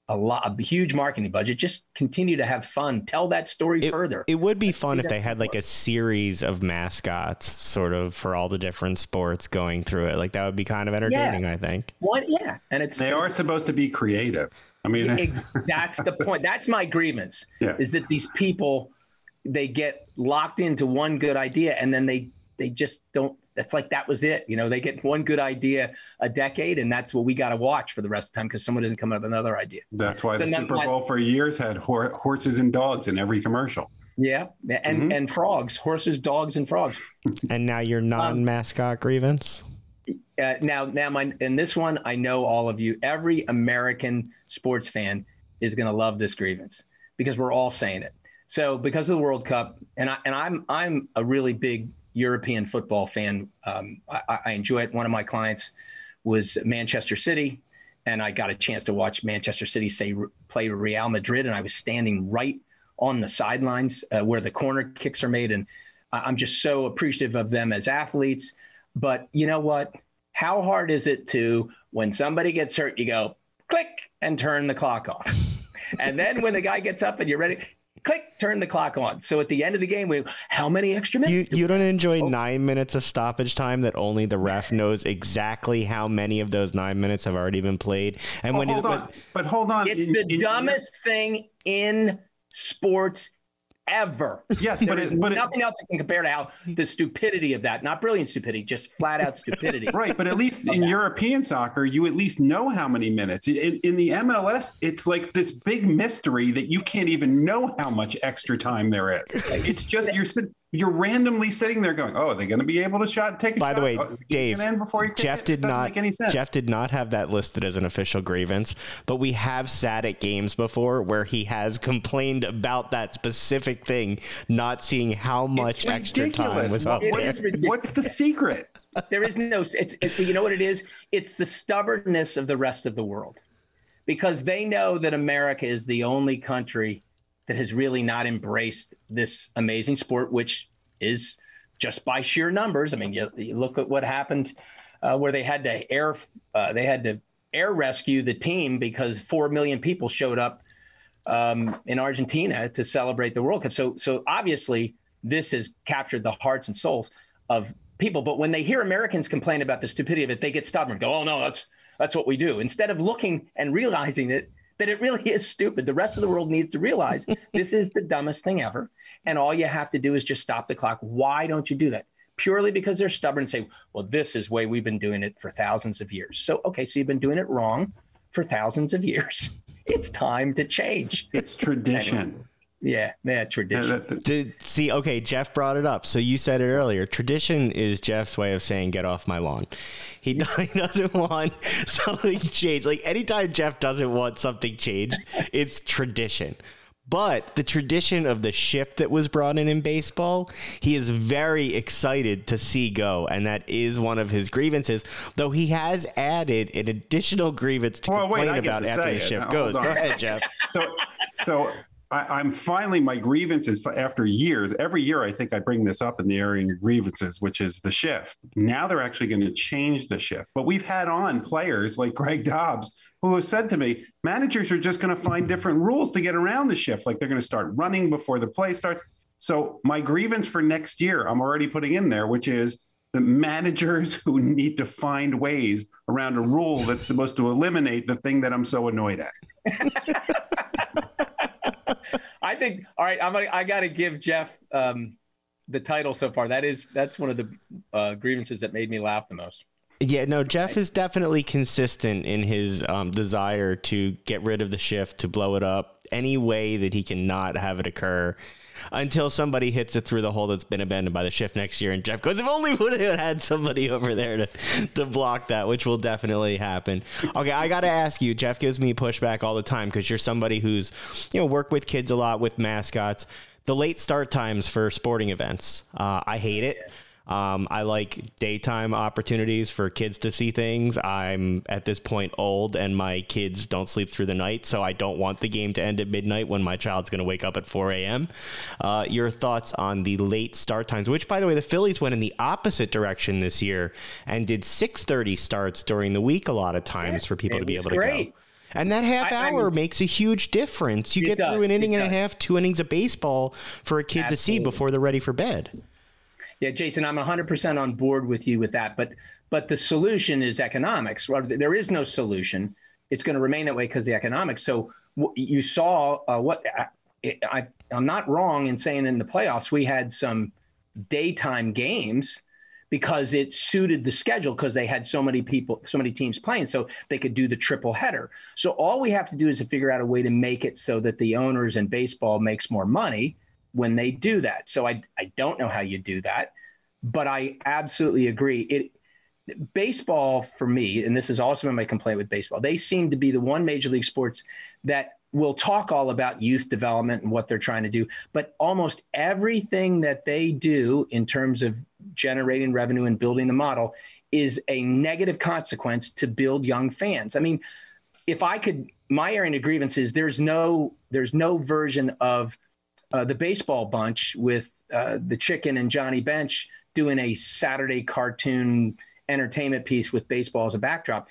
Speaker 3: a lot a huge marketing budget. Just continue to have fun. Tell that story
Speaker 1: it,
Speaker 3: further.
Speaker 1: It would be fun if they had like a series of mascots sort of for all the different sports going through it. Like that would be kind of entertaining,
Speaker 3: yeah.
Speaker 1: I think.
Speaker 3: What yeah. And it's
Speaker 2: they are supposed to be creative. I mean
Speaker 3: that's the point. That's my grievance. Yeah. Is that these people they get locked into one good idea and then they they just don't that's like that was it. You know they get one good idea a decade and that's what we got to watch for the rest of the time because someone doesn't come up with another idea.
Speaker 2: That's why so the super bowl for years had horses and dogs in every commercial.
Speaker 3: Yeah and mm-hmm. and frogs horses dogs and frogs.
Speaker 1: And now your um, non-mascot um, grievance?
Speaker 3: Uh, now now my in this one i know all of you every american sports fan is going to love this grievance because we're all saying it so because of the World Cup, and I and I'm I'm a really big European football fan. Um, I, I enjoy it. One of my clients was Manchester City, and I got a chance to watch Manchester City say play Real Madrid, and I was standing right on the sidelines uh, where the corner kicks are made, and I'm just so appreciative of them as athletes. But you know what? How hard is it to when somebody gets hurt, you go click and turn the clock off. and then when the guy gets up and you're ready, click, turn the clock on. So at the end of the game, we how many extra minutes?
Speaker 1: You, do you don't enjoy oh. nine minutes of stoppage time that only the ref knows exactly how many of those nine minutes have already been played.
Speaker 2: And oh, when hold you, on. But, but, hold on,
Speaker 3: it's in, the in, dumbest in, thing in sports ever.
Speaker 2: Yes, there but,
Speaker 3: it,
Speaker 2: but
Speaker 3: nothing it, else can compare to how the stupidity of that, not brilliant stupidity, just flat out stupidity.
Speaker 2: right, but at least in that. European soccer, you at least know how many minutes. In, in the MLS, it's like this big mystery that you can't even know how much extra time there is. It's just you're sitting you're randomly sitting there going, "Oh, are they going to be able to shot take a
Speaker 1: By
Speaker 2: shot?
Speaker 1: the way,
Speaker 2: oh,
Speaker 1: Dave, Jeff did not Jeff did not have that listed as an official grievance, but we have sat at games before where he has complained about that specific thing, not seeing how much extra time was up there.
Speaker 2: what's the secret?
Speaker 3: there is no. It's, it's, you know what it is? It's the stubbornness of the rest of the world, because they know that America is the only country that has really not embraced this amazing sport, which is just by sheer numbers. I mean, you, you look at what happened uh, where they had to air uh, they had to air rescue the team because four million people showed up um, in Argentina to celebrate the World Cup. So so obviously this has captured the hearts and souls of people. But when they hear Americans complain about the stupidity of it, they get stubborn. Go, oh no, that's that's what we do. Instead of looking and realizing it that it really is stupid. The rest of the world needs to realize this is the dumbest thing ever. And all you have to do is just stop the clock. Why don't you do that? Purely because they're stubborn and say, well, this is way we've been doing it for thousands of years. So, okay, so you've been doing it wrong for thousands of years. It's time to change.
Speaker 2: It's tradition. Anyway.
Speaker 3: Yeah, yeah, tradition.
Speaker 1: Did, see, okay, Jeff brought it up. So you said it earlier. Tradition is Jeff's way of saying "get off my lawn." He, he doesn't want something changed. Like anytime Jeff doesn't want something changed, it's tradition. But the tradition of the shift that was brought in in baseball, he is very excited to see go, and that is one of his grievances. Though he has added an additional grievance to well, complain wait, about after the shift goes. Go ahead, Jeff.
Speaker 2: So, so I, am finally my grievances after years. Every year, I think I bring this up in the area of grievances, which is the shift. Now they're actually going to change the shift. But we've had on players like Greg Dobbs who have said to me, managers are just going to find different rules to get around the shift. Like they're going to start running before the play starts. So my grievance for next year, I'm already putting in there, which is the managers who need to find ways around a rule that's supposed to eliminate the thing that I'm so annoyed at.
Speaker 3: I think. All right, I'm gonna. I got to give Jeff um, the title so far. That is that's one of the uh, grievances that made me laugh the most.
Speaker 1: Yeah, no, Jeff is definitely consistent in his um, desire to get rid of the shift, to blow it up any way that he can not have it occur until somebody hits it through the hole that's been abandoned by the shift next year. And Jeff goes, if only would have had somebody over there to, to block that, which will definitely happen. Okay, I got to ask you, Jeff gives me pushback all the time because you're somebody who's, you know, worked with kids a lot with mascots. The late start times for sporting events, uh, I hate it. Um, I like daytime opportunities for kids to see things. I'm at this point old, and my kids don't sleep through the night, so I don't want the game to end at midnight when my child's going to wake up at 4 a.m. Uh, your thoughts on the late start times? Which, by the way, the Phillies went in the opposite direction this year and did 6:30 starts during the week a lot of times yeah, for people to be able to go. And that half I, hour I mean, makes a huge difference. You get does, through an inning and a half, two innings of baseball for a kid Absolutely. to see before they're ready for bed.
Speaker 3: Yeah, Jason, I'm 100% on board with you with that. But but the solution is economics. There is no solution. It's going to remain that way because the economics. So you saw uh, what I, I'm not wrong in saying in the playoffs we had some daytime games because it suited the schedule because they had so many people, so many teams playing, so they could do the triple header. So all we have to do is to figure out a way to make it so that the owners in baseball makes more money when they do that. So I I don't know how you do that, but I absolutely agree. It baseball for me, and this is also my complaint with baseball, they seem to be the one major league sports that will talk all about youth development and what they're trying to do, but almost everything that they do in terms of generating revenue and building the model is a negative consequence to build young fans. I mean, if I could, my area of grievance is there's no there's no version of uh, the baseball bunch with uh, the chicken and Johnny Bench doing a Saturday cartoon entertainment piece with baseball as a backdrop.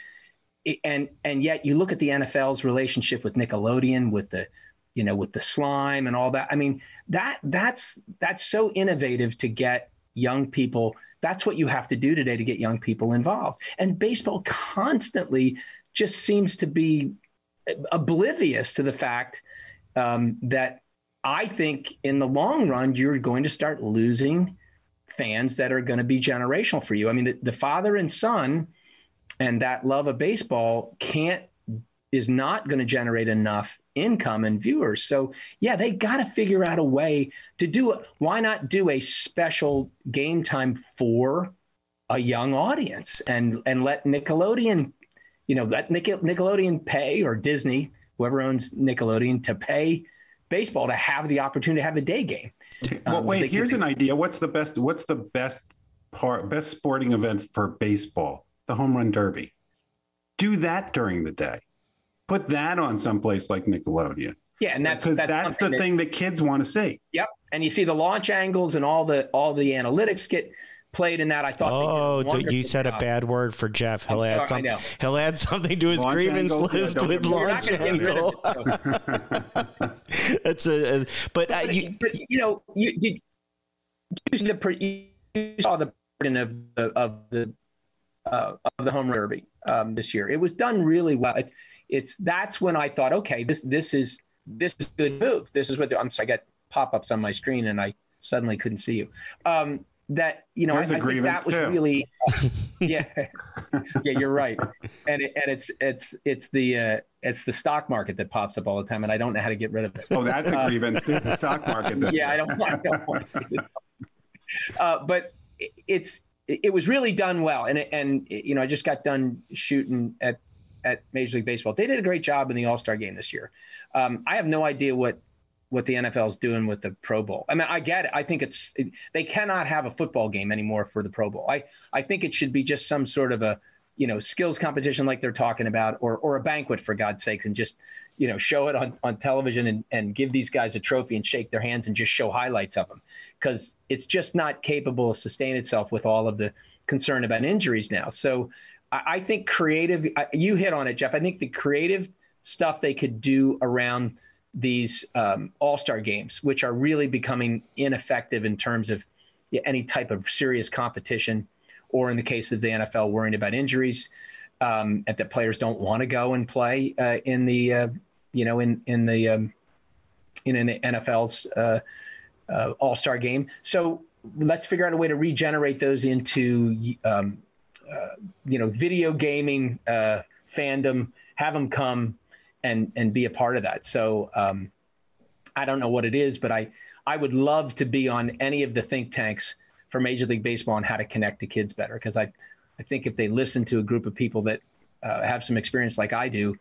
Speaker 3: and and yet you look at the NFL's relationship with Nickelodeon, with the you know with the slime and all that. I mean that that's that's so innovative to get young people. That's what you have to do today to get young people involved. And baseball constantly just seems to be oblivious to the fact um, that I think in the long run, you're going to start losing fans that are going to be generational for you. I mean, the, the father and son and that love of baseball can't is not going to generate enough income and viewers. So yeah, they got to figure out a way to do it. Why not do a special game time for a young audience and and let Nickelodeon, you know, let Nickelodeon pay or Disney, whoever owns Nickelodeon, to pay baseball to have the opportunity to have a day game.
Speaker 2: Well, um, wait. Here's an idea. What's the best? What's the best part? Best sporting event for baseball? The home run derby. Do that during the day. Put that on someplace like Nickelodeon.
Speaker 3: Yeah, and that's
Speaker 2: because that's, that's the that, thing that kids want to see.
Speaker 3: Yep, and you see the launch angles and all the all the analytics get played in that. I thought.
Speaker 1: Oh, you said job. a bad word for Jeff. He'll add some, He'll add something to his launch grievance angle, list yeah, with launch angle. It's a, a, but, uh,
Speaker 3: you, but you know you did you, the, you saw the burden of the of the uh, of the home run derby um, this year. It was done really well. It's it's that's when I thought, okay, this this is this is a good move. This is what I'm sorry, I got pop ups on my screen and I suddenly couldn't see you. Um, that you know, I, I think that was too. really, uh, yeah, yeah, you're right, and it, and it's it's it's the uh, it's the stock market that pops up all the time, and I don't know how to get rid of it.
Speaker 2: Oh, that's a uh, grievance too. The stock market.
Speaker 3: yeah, I don't, I don't want to see this. Uh, but it's it was really done well, and and you know, I just got done shooting at at Major League Baseball. They did a great job in the All Star game this year. Um, I have no idea what what the NFL is doing with the Pro Bowl. I mean, I get it. I think it's it, they cannot have a football game anymore for the Pro Bowl. I I think it should be just some sort of a you know skills competition like they're talking about, or or a banquet for God's sakes, and just you know show it on on television and and give these guys a trophy and shake their hands and just show highlights of them because it's just not capable of sustaining itself with all of the concern about injuries now. So I, I think creative. You hit on it, Jeff. I think the creative stuff they could do around these um, all star games, which are really becoming ineffective in terms of any type of serious competition, or in the case of the NFL, worrying about injuries, um, and that players don't want to go and play uh, in the, uh, you know, in in the um, in, in the NFL's uh, uh all star game. So let's figure out a way to regenerate those into um, uh, you know video gaming uh, fandom. Have them come and and be a part of that. So um, I don't know what it is, but I I would love to be on any of the think tanks for Major League Baseball on how to connect to kids better because I I think if they listen to a group of people that uh, have some experience like I do,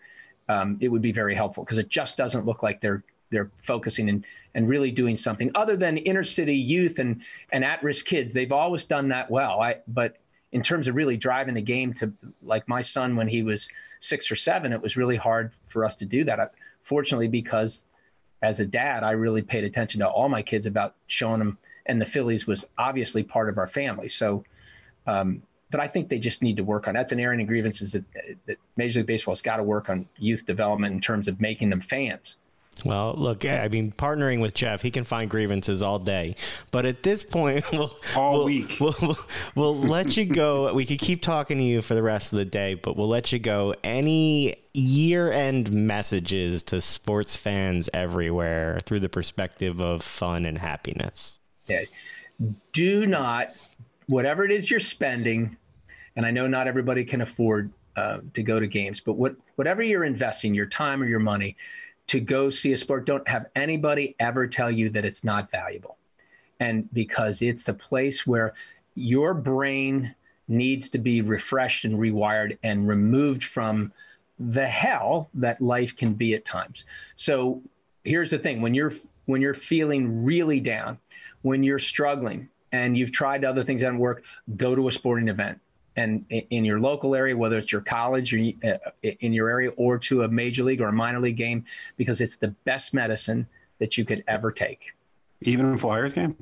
Speaker 3: um, it would be very helpful because it just doesn't look like they're they're focusing and and really doing something other than inner city youth and and at risk kids. They've always done that well. I but in terms of really driving the game to like my son when he was six or seven, it was really hard for us to do that. I, fortunately, because as a dad, I really paid attention to all my kids about showing them, and the Phillies was obviously part of our family. So, um, but I think they just need to work on. That's an area of grievances that, that Major League Baseball's got to work on youth development in terms of making them fans.
Speaker 1: Well, look, I mean, partnering with Jeff, he can find grievances all day. But at this point, we'll,
Speaker 2: all
Speaker 1: we'll,
Speaker 2: week,
Speaker 1: we'll, we'll, we'll let you go. We could keep talking to you for the rest of the day, but we'll let you go. Any year end messages to sports fans everywhere through the perspective of fun and happiness?
Speaker 3: Yeah. Do not, whatever it is you're spending, and I know not everybody can afford uh, to go to games, but what, whatever you're investing, your time or your money, to go see a sport, don't have anybody ever tell you that it's not valuable. And because it's a place where your brain needs to be refreshed and rewired and removed from the hell that life can be at times. So here's the thing when you're when you're feeling really down, when you're struggling and you've tried other things that don't work, go to a sporting event and in your local area, whether it's your college or uh, in your area or to a major league or a minor league game, because it's the best medicine that you could ever take.
Speaker 2: Even a Flyers game?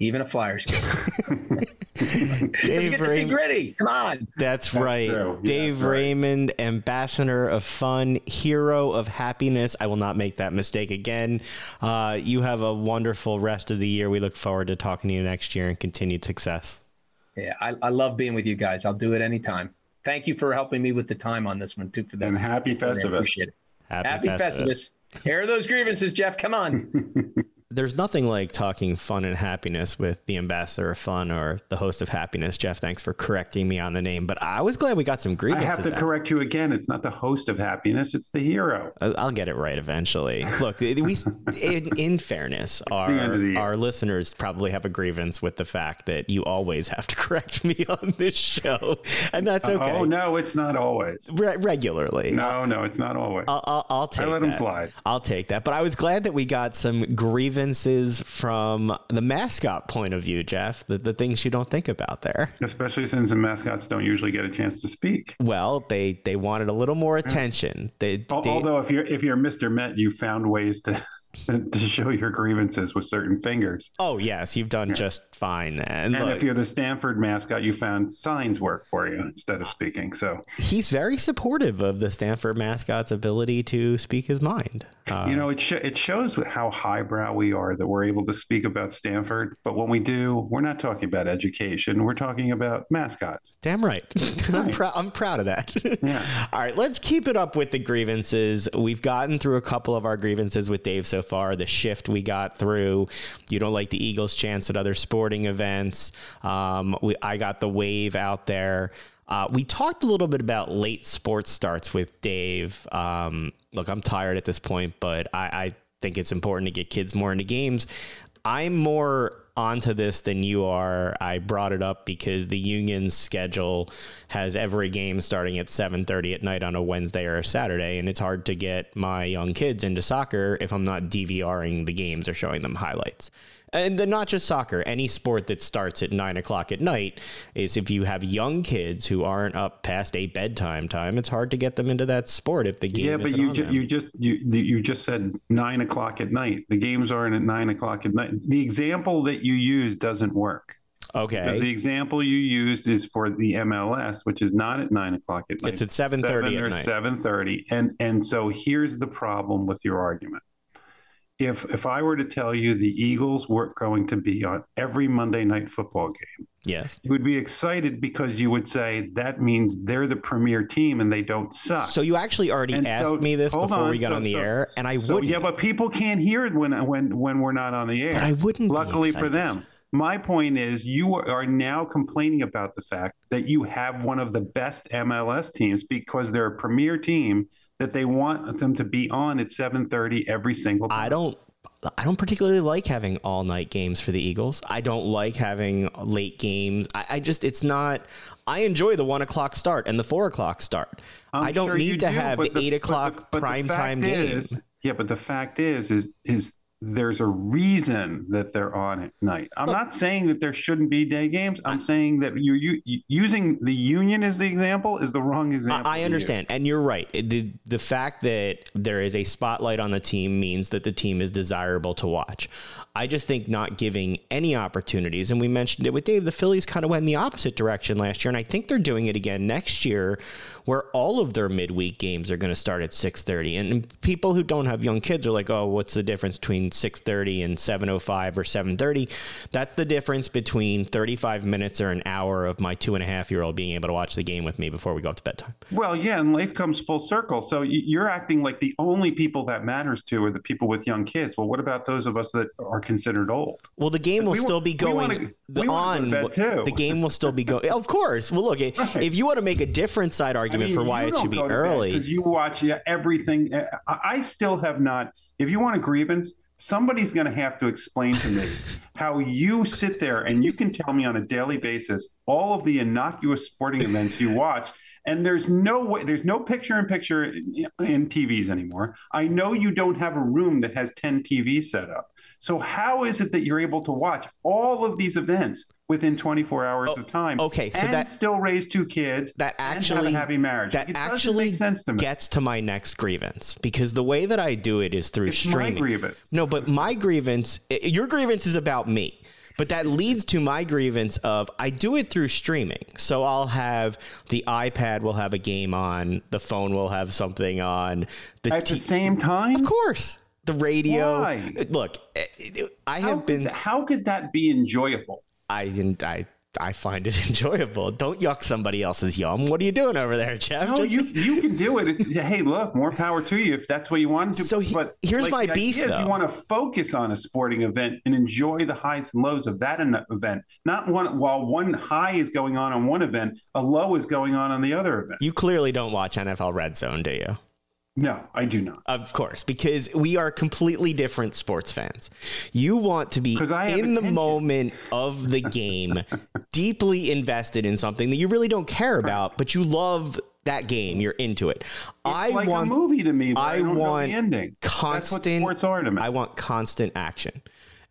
Speaker 3: Even a Flyers game.
Speaker 1: Dave
Speaker 3: Raymond. Gritty. Come on.
Speaker 1: That's, That's right. Yeah, Dave Raymond, right. ambassador of fun, hero of happiness. I will not make that mistake again. Uh, you have a wonderful rest of the year. We look forward to talking to you next year and continued success.
Speaker 3: Yeah, I, I love being with you guys. I'll do it anytime. Thank you for helping me with the time on this one too. For
Speaker 2: that, and happy Festivus.
Speaker 1: Happy, happy Festivus.
Speaker 3: Festivus. Here are those grievances, Jeff. Come on.
Speaker 1: there's nothing like talking fun and happiness with the ambassador of fun or the host of happiness. Jeff, thanks for correcting me on the name, but I was glad we got some grievances.
Speaker 2: I have to
Speaker 1: out.
Speaker 2: correct you again. It's not the host of happiness; it's the hero.
Speaker 1: I'll get it right eventually. Look, we, in, in fairness, our our listeners probably have a grievance with the fact that you always have to correct me on this show, and that's uh, okay.
Speaker 2: Oh no, it's not always.
Speaker 1: Re- regularly.
Speaker 2: No, no, it's not always.
Speaker 1: I'll, I'll, I'll take. I
Speaker 2: let
Speaker 1: that.
Speaker 2: him slide.
Speaker 1: I'll take that. But I was glad that we got some grievances grievances from the mascot point of view, Jeff? The, the things you don't think about there.
Speaker 2: Especially since the mascots don't usually get a chance to speak.
Speaker 1: Well, they they wanted a little more attention. They,
Speaker 2: Although if you're if you're Mr. Met, you found ways to to show your grievances with certain fingers.
Speaker 1: Oh yes, you've done yeah. just fine.
Speaker 2: And, and look, if you're the Stanford mascot, you found signs work for you instead of speaking. So
Speaker 1: he's very supportive of the Stanford mascot's ability to speak his mind.
Speaker 2: Uh, you know, it sh- it shows how highbrow we are that we're able to speak about Stanford. But when we do, we're not talking about education. We're talking about mascots.
Speaker 1: Damn right. right. I'm, pr- I'm proud of that. yeah. All right, let's keep it up with the grievances. We've gotten through a couple of our grievances with Dave so far. The shift we got through. You don't like the Eagles' chance at other sporting events. Um, we, I got the wave out there. Uh, we talked a little bit about late sports starts with Dave. Um, look, I'm tired at this point, but I, I think it's important to get kids more into games. I'm more onto this than you are. I brought it up because the union's schedule has every game starting at 7:30 at night on a Wednesday or a Saturday, and it's hard to get my young kids into soccer if I'm not DVRing the games or showing them highlights and then not just soccer, any sport that starts at nine o'clock at night is if you have young kids who aren't up past a bedtime time, it's hard to get them into that sport if the game. Yeah, but
Speaker 2: you
Speaker 1: ju-
Speaker 2: you just you you just said nine o'clock at night. The games aren't at nine o'clock at night. The example that you use doesn't work.
Speaker 1: Okay.
Speaker 2: The example you used is for the MLS, which is not at nine o'clock at night.
Speaker 1: It's at seven thirty
Speaker 2: or seven thirty, and and so here's the problem with your argument if if I were to tell you the Eagles were going to be on every Monday night football game,
Speaker 1: yes,
Speaker 2: you would be excited because you would say that means they're the premier team and they don't suck.
Speaker 1: So you actually already and asked so, me this before on. we got so, on the so, air, and I
Speaker 2: so,
Speaker 1: wouldn't.
Speaker 2: Yeah, but people can't hear it when when when we're not on the air.
Speaker 1: But I wouldn't.
Speaker 2: Luckily for them. My point is, you are now complaining about the fact that you have one of the best MLS teams because they're a premier team that they want them to be on at 7:30 every single time.
Speaker 1: I don't I don't particularly like having all night games for the Eagles. I don't like having late games. I, I just it's not. I enjoy the one o'clock start and the four o'clock start.
Speaker 2: I'm
Speaker 1: I don't
Speaker 2: sure
Speaker 1: need to
Speaker 2: do,
Speaker 1: have the eight
Speaker 2: but
Speaker 1: o'clock
Speaker 2: the- but
Speaker 1: prime time game.
Speaker 2: Yeah, but the fact is, is is there's a reason that they're on at night. I'm not saying that there shouldn't be day games. I'm saying that you're you, using the union as the example is the wrong example.
Speaker 1: I understand, and you're right. The the fact that there is a spotlight on the team means that the team is desirable to watch. I just think not giving any opportunities, and we mentioned it with Dave. The Phillies kind of went in the opposite direction last year, and I think they're doing it again next year, where all of their midweek games are going to start at six thirty. And people who don't have young kids are like, "Oh, what's the difference between six thirty and seven o five or seven thirty? That's the difference between thirty five minutes or an hour of my two and a half year old being able to watch the game with me before we go up to bedtime."
Speaker 2: Well, yeah, and life comes full circle. So you're acting like the only people that matters to are the people with young kids. Well, what about those of us that are considered old?
Speaker 1: Well, the game will
Speaker 2: We
Speaker 1: still be going
Speaker 2: wanna-
Speaker 1: the,
Speaker 2: we wanna
Speaker 1: on.
Speaker 2: to.
Speaker 1: The game will still be going. Of course. Well, look, if you want to make a different side argument for why it should be early,
Speaker 2: because you watch yeah, everything. Eh, I, I still have not. If you want a grievance, somebody's going to have to explain to me how you sit there and you can tell me on a daily basis all of the innocuous sporting events you watch. And there's no way, there's no picture in picture in, in TVs anymore. I know you don't have a room that has 10 TVs set up. So how is it that you're able to watch all of these events within 24 hours oh, of time?
Speaker 1: Oh, okay, so
Speaker 2: and
Speaker 1: that-
Speaker 2: still raise two kids
Speaker 1: that
Speaker 2: and
Speaker 1: actually
Speaker 2: have a happy marriage.
Speaker 1: that
Speaker 2: it
Speaker 1: actually
Speaker 2: sense to me.
Speaker 1: gets to my next grievance because the way that I do it is through
Speaker 2: It's
Speaker 1: streaming.
Speaker 2: grievance.
Speaker 1: No, but my grievance, your grievance is about me. But that leads to my grievance of I do it through streaming. So I'll have the iPad will have a game on, the phone will have something on, the
Speaker 2: At the same time,
Speaker 1: of course, the radio.
Speaker 2: Why?
Speaker 1: Look, eh, I have
Speaker 2: could,
Speaker 1: been
Speaker 2: how could that be enjoyable?
Speaker 1: I didn't I I find it enjoyable. Don't yuck somebody else's yum. What are you doing over there, Jeff?
Speaker 2: No, you you can do it. Hey, look, more power to you if that's what you want to.
Speaker 1: So he-
Speaker 2: but
Speaker 1: here's
Speaker 2: like,
Speaker 1: my beef,
Speaker 2: is
Speaker 1: though.
Speaker 2: You want to focus on a sporting event and enjoy the highs and lows of that event, not one while one high is going on on one event, a low is going on on the other event.
Speaker 1: You clearly don't watch NFL Red Zone, do you?
Speaker 2: No, I do not.
Speaker 1: Of course, because we are completely different sports fans. You want to be in the moment of the game, deeply invested in something that you really don't care about, but you love that game. You're into it. I
Speaker 2: like
Speaker 1: want
Speaker 2: a movie to me. But I,
Speaker 1: I want
Speaker 2: the ending.
Speaker 1: constant
Speaker 2: That's what sports are to me.
Speaker 1: I want constant action.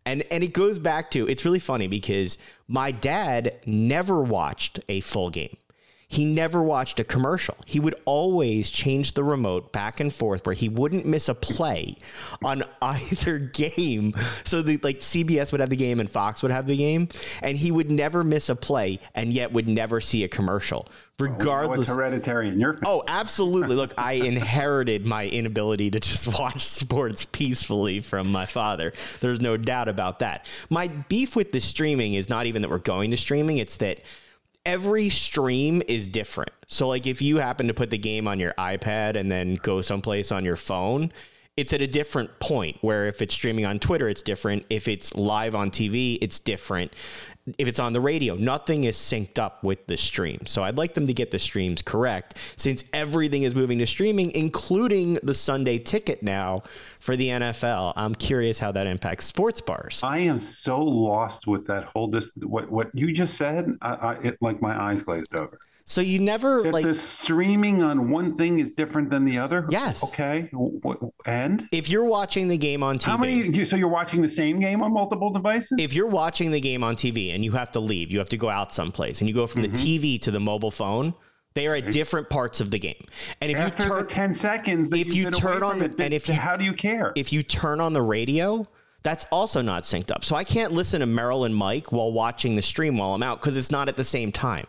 Speaker 1: And and it goes back to it's really funny because my dad never watched a full game. He never watched a commercial. He would always change the remote back and forth where he wouldn't miss a play on either game. So the like CBS would have the game and Fox would have the game and he would never miss a play and yet would never see a commercial
Speaker 2: Oh,
Speaker 1: regardless
Speaker 2: it's hereditary in your family.
Speaker 1: Oh, absolutely. Look, I inherited my inability to just watch sports peacefully from my father. There's no doubt about that. My beef with the streaming is not even that we're going to streaming, it's that every stream is different. So, like, if you happen to put the game on your iPad and then go someplace on your phone, it's at a different point where if it's streaming on Twitter, it's different. If it's live on TV, it's different. If it's on the radio, nothing is synced up with the stream. So I'd like them to get the streams correct since everything is moving to streaming, including the Sunday ticket now for the NFL. I'm curious how that impacts sports bars.
Speaker 2: I am so lost with that whole this what what you just said. I, I it like my eyes glazed over.
Speaker 1: So you never
Speaker 2: That
Speaker 1: like
Speaker 2: the streaming on one thing is different than the other.
Speaker 1: Yes.
Speaker 2: Okay. And
Speaker 1: if you're watching the game on TV.
Speaker 2: how many? So you're watching the same game on multiple devices?
Speaker 1: if you're watching the game on TV and you have to leave, you have to go out someplace and you go from
Speaker 2: Mm-hmm.
Speaker 1: the TV to the mobile phone, they are at different parts of the game. And if
Speaker 2: After
Speaker 1: you turn
Speaker 2: ten seconds,
Speaker 1: if you turn on the-
Speaker 2: it,
Speaker 1: and if you-
Speaker 2: how do you care?
Speaker 1: if you turn on the radio, that's also not synced up. So I can't listen to Merrill and Mike while watching the stream while I'm out because it's not at the same time.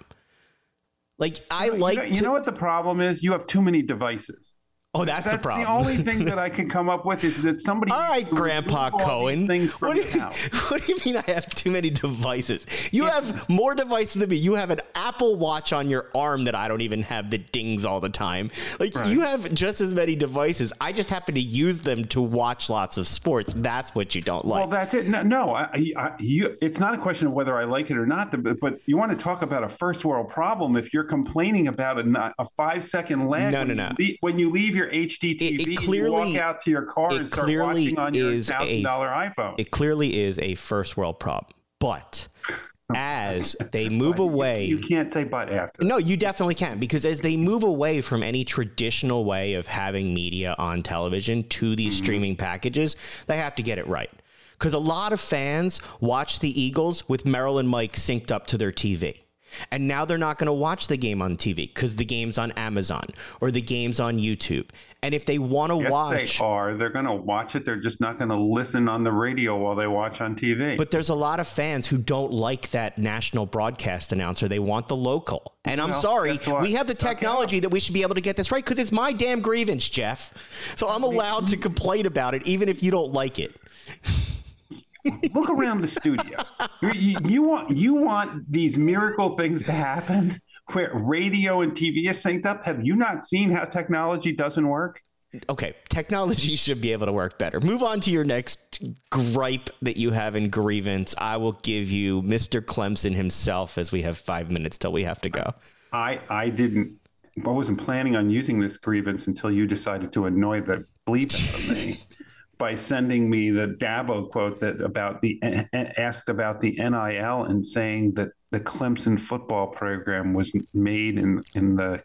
Speaker 1: Like I
Speaker 2: You
Speaker 1: like
Speaker 2: know, you
Speaker 1: to,
Speaker 2: know what the problem is? You have too many devices.
Speaker 1: Oh, that's,
Speaker 2: That's
Speaker 1: the problem.
Speaker 2: the only thing that I can come up with is that somebody.
Speaker 1: All right, Grandpa
Speaker 2: remove all these
Speaker 1: Cohen. What do, you, what do you mean I have too many devices? You have more devices than me. You have an Apple Watch on your arm that I don't even have that dings all the time. Like
Speaker 2: Right.
Speaker 1: you have just as many devices. I just happen to use them to watch lots of sports. That's what you don't like.
Speaker 2: Well, that's it. No, no I, I, you, it's not a question of whether I like it or not. But, but you want to talk about a first world problem if you're complaining about a, a five second lag.
Speaker 1: No, no, no.
Speaker 2: when you leave your HD
Speaker 1: It- it
Speaker 2: TV, you
Speaker 1: clearly-
Speaker 2: walk out to your car and start
Speaker 1: clearly
Speaker 2: watching on your thousand dollar iPhone.
Speaker 1: it clearly is a first world problem. But as they move away,
Speaker 2: You can't say but after.
Speaker 1: No, you definitely can because as they move away from any traditional way of having media on television to these
Speaker 2: Mm-hmm.
Speaker 1: streaming packages, they have to get it right. Because a lot of fans watch the Eagles with Merrill and Mike synced up to their TV. And now they're not going to watch the game on TV because the game's on Amazon or the game's on YouTube. And if they want to
Speaker 2: Yes,
Speaker 1: watch,
Speaker 2: they are. They're going to watch it. They're just not going to listen on the radio while they watch on TV.
Speaker 1: But there's a lot of fans who don't like that national broadcast announcer. They want the local. And I'm
Speaker 2: Well,
Speaker 1: sorry, we have the technology that we should be able to get this right because it's my damn grievance, Jeff. So I'm allowed to complain about it even if you don't like it.
Speaker 2: look around the studio. You, you- want you want these miracle things to happen where radio and TV is synced up. Have you not seen how technology doesn't work?
Speaker 1: Okay, technology should be able to work better. Move on to your next gripe that you have in grievance. I will give you Mr. Clemson himself as we have five minutes till we have to go.
Speaker 2: I I didn't. I wasn't planning on using this grievance until you decided to annoy the bleep out of me by sending me the Dabo quote that about the asked about the NIL and saying that the Clemson football program was made in in the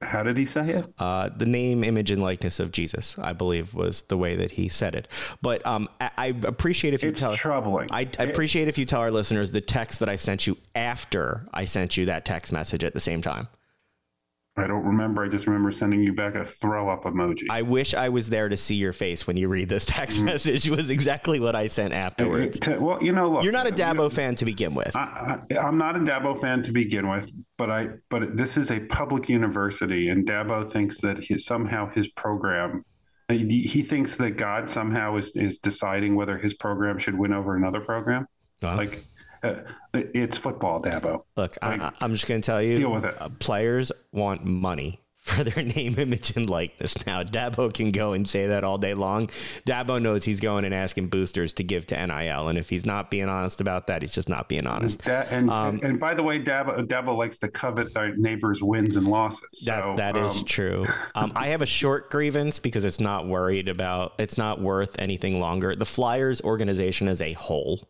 Speaker 2: how did he say it?
Speaker 1: Uh, the name, image, and likeness of Jesus, I believe, was the way that he said it. But um, I, I appreciate if you
Speaker 2: It's
Speaker 1: tell.
Speaker 2: troubling.
Speaker 1: I, I appreciate if you tell our listeners the text that I sent you after I sent you that text message at the same time.
Speaker 2: I don't remember. I just remember sending you back a throw up emoji.
Speaker 1: I wish I was there to see your face when you read this text mm. message. Was exactly what I sent afterwards.
Speaker 2: It- well, you know, look,
Speaker 1: You're not a Dabo fan to begin with.
Speaker 2: I, I, I'm not a Dabo fan to begin with, but I but this is a public university, and Dabo thinks that he, somehow his program. Uh, he, he thinks that God somehow is, is deciding whether his program should win over another program.
Speaker 1: Well,
Speaker 2: Like, uh, it's football, Dabo.
Speaker 1: Look,
Speaker 2: like,
Speaker 1: I, I'm just going to tell you,
Speaker 2: deal with it.
Speaker 1: uh, players want money for their name, image, and likeness. Now, Dabo can go and say that all day long. Dabo knows he's going and asking boosters to give to NIL, and if he's not being honest about that, he's just not being honest.
Speaker 2: Da- and,
Speaker 1: Um,
Speaker 2: and by the way, Dabo, Dabo likes to covet their neighbors' wins and losses.
Speaker 1: That
Speaker 2: So,
Speaker 1: that is
Speaker 2: um,
Speaker 1: true. Um, I have a short grievance because it's not worried about. It's not worth anything longer. The Flyers organization as a whole.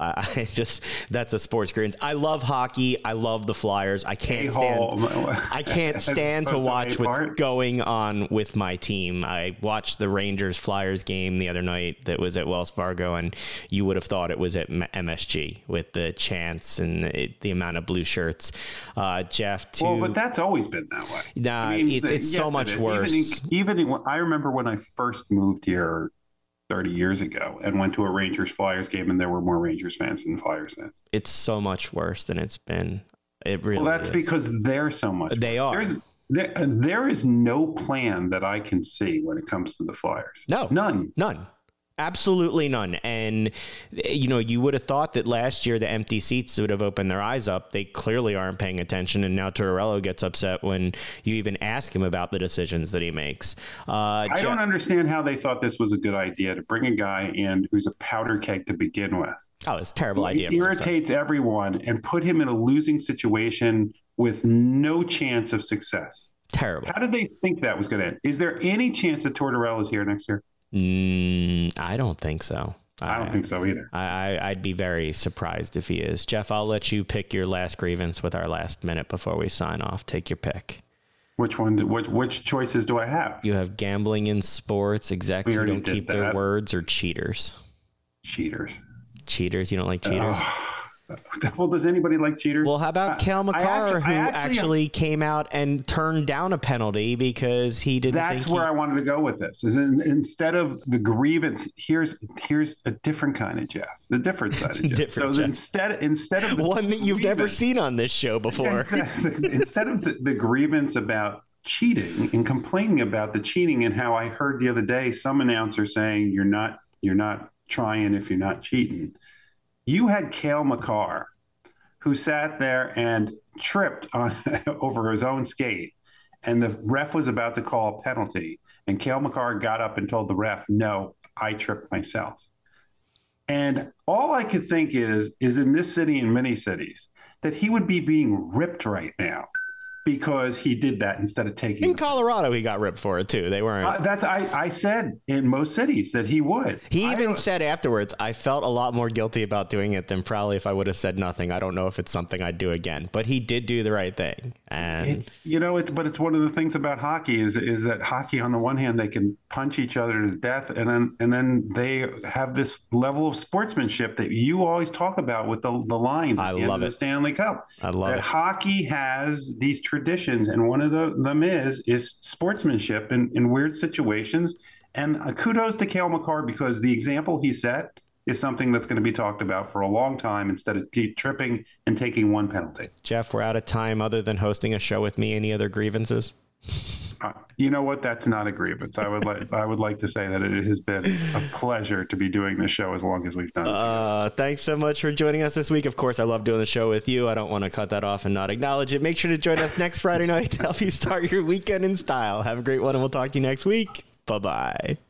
Speaker 1: I just that's a sports grievance. I love hockey. I love the Flyers. I can't stand. I can't stand to watch what's
Speaker 2: part.
Speaker 1: going on with my team. I watched the Rangers Flyers game the other night that was at Wells Fargo, and you would have thought it was at MSG with the chants and it, the amount of blue shirts. Uh, Jeff, to
Speaker 2: Well, but that's always been that way.
Speaker 1: Nah, it's- it's so
Speaker 2: yes, it
Speaker 1: much
Speaker 2: is.
Speaker 1: worse.
Speaker 2: Even, in, even in, I remember when I first moved here 30 years ago and went to a Rangers Flyers game, and there were more Rangers fans than Flyers fans.
Speaker 1: it's so much worse than it's been. It really.
Speaker 2: Well, that's
Speaker 1: is.
Speaker 2: because they're so much.
Speaker 1: They
Speaker 2: worse.
Speaker 1: are.
Speaker 2: There's, there, there is no plan that I can see when it comes to the Flyers.
Speaker 1: No.
Speaker 2: none.
Speaker 1: None. Absolutely none. And, you know, you would have thought that last year the empty seats would have opened their eyes up. They clearly aren't paying attention. And now Tortorella gets upset when you even ask him about the decisions that he makes. Uh,
Speaker 2: I
Speaker 1: Je-
Speaker 2: don't understand how they thought this was a good idea to bring a guy in who's a powder keg to begin with.
Speaker 1: oh, it's a terrible idea.
Speaker 2: He
Speaker 1: start.
Speaker 2: irritates everyone and put him in a losing situation with no chance of success.
Speaker 1: Terrible.
Speaker 2: How did they think that was going to end? Is there any chance that Tortorella is here next year?
Speaker 1: Mm, I don't think so.
Speaker 2: I don't think so either.
Speaker 1: I, I, I'd be very surprised if he is. Jeff, I'll let you pick your last grievance with our last minute before we sign off. Take your pick.
Speaker 2: Which one? Which which choices do I have?
Speaker 1: You have gambling in sports, execs who don't keep their words, or cheaters.
Speaker 2: Cheaters.
Speaker 1: Cheaters. You don't like cheaters?
Speaker 2: Well, does anybody like cheaters?
Speaker 1: Well, how about uh,
Speaker 2: I-
Speaker 1: Cale
Speaker 2: Makar, actually-
Speaker 1: who
Speaker 2: actually-
Speaker 1: actually, came out and turned down a penalty because he didn't
Speaker 2: That's where
Speaker 1: he,
Speaker 2: I wanted to go with this. Is in, instead of the grievance, here's here's a different kind of Jeff, the different side of Jeff.
Speaker 1: Different
Speaker 2: so
Speaker 1: Jeff.
Speaker 2: instead instead of the
Speaker 1: one that you've never seen on this show before.
Speaker 2: Instead of the, the grievance about cheating and complaining about the cheating and how I heard the other day some announcer saying you're not you're not trying if you're not cheating. You had Cale Makar, who sat there and tripped on, over his own skate, and the ref was about to call a penalty, and Cale Makar got up and told the ref, "No, I tripped myself." And all I could think is, is in this city and many cities, that he would be being ripped right now because he did that instead of taking
Speaker 1: In Colorado, he got ripped for it too. They weren't.
Speaker 2: Uh, that's I, I said in most cities that he would.
Speaker 1: he even said afterwards, I felt a lot more guilty about doing it than probably if I would have said nothing. I don't know if it's something I'd do again, but he did do the right thing. And
Speaker 2: It's you know it's but it's one of the things about hockey is is that hockey on the one hand they can punch each other to death and then and then they have this level of sportsmanship that you always talk about with the the lines
Speaker 1: I love
Speaker 2: of the
Speaker 1: it.
Speaker 2: Stanley Cup.
Speaker 1: I love it
Speaker 2: that
Speaker 1: it.
Speaker 2: hockey has these traditions and one of the, them is is sportsmanship in, in weird situations. And uh, kudos to Cale Makar because the example he set is something that's going to be talked about for a long time instead of tripping and taking one penalty.
Speaker 1: Jeff, we're out of time other than hosting a show with me. Any other grievances?
Speaker 2: You know what? That's not a grievance. I would like I would like to say that it has been a pleasure to be doing this show as long as we've done. it.
Speaker 1: Uh, thanks so much for joining us this week. Of course, I love doing the show with you. I don't want to cut that off and not acknowledge it. Make sure to join us next Friday night to help you start your weekend in style. Have a great one, and we'll talk to you next week. Bye bye.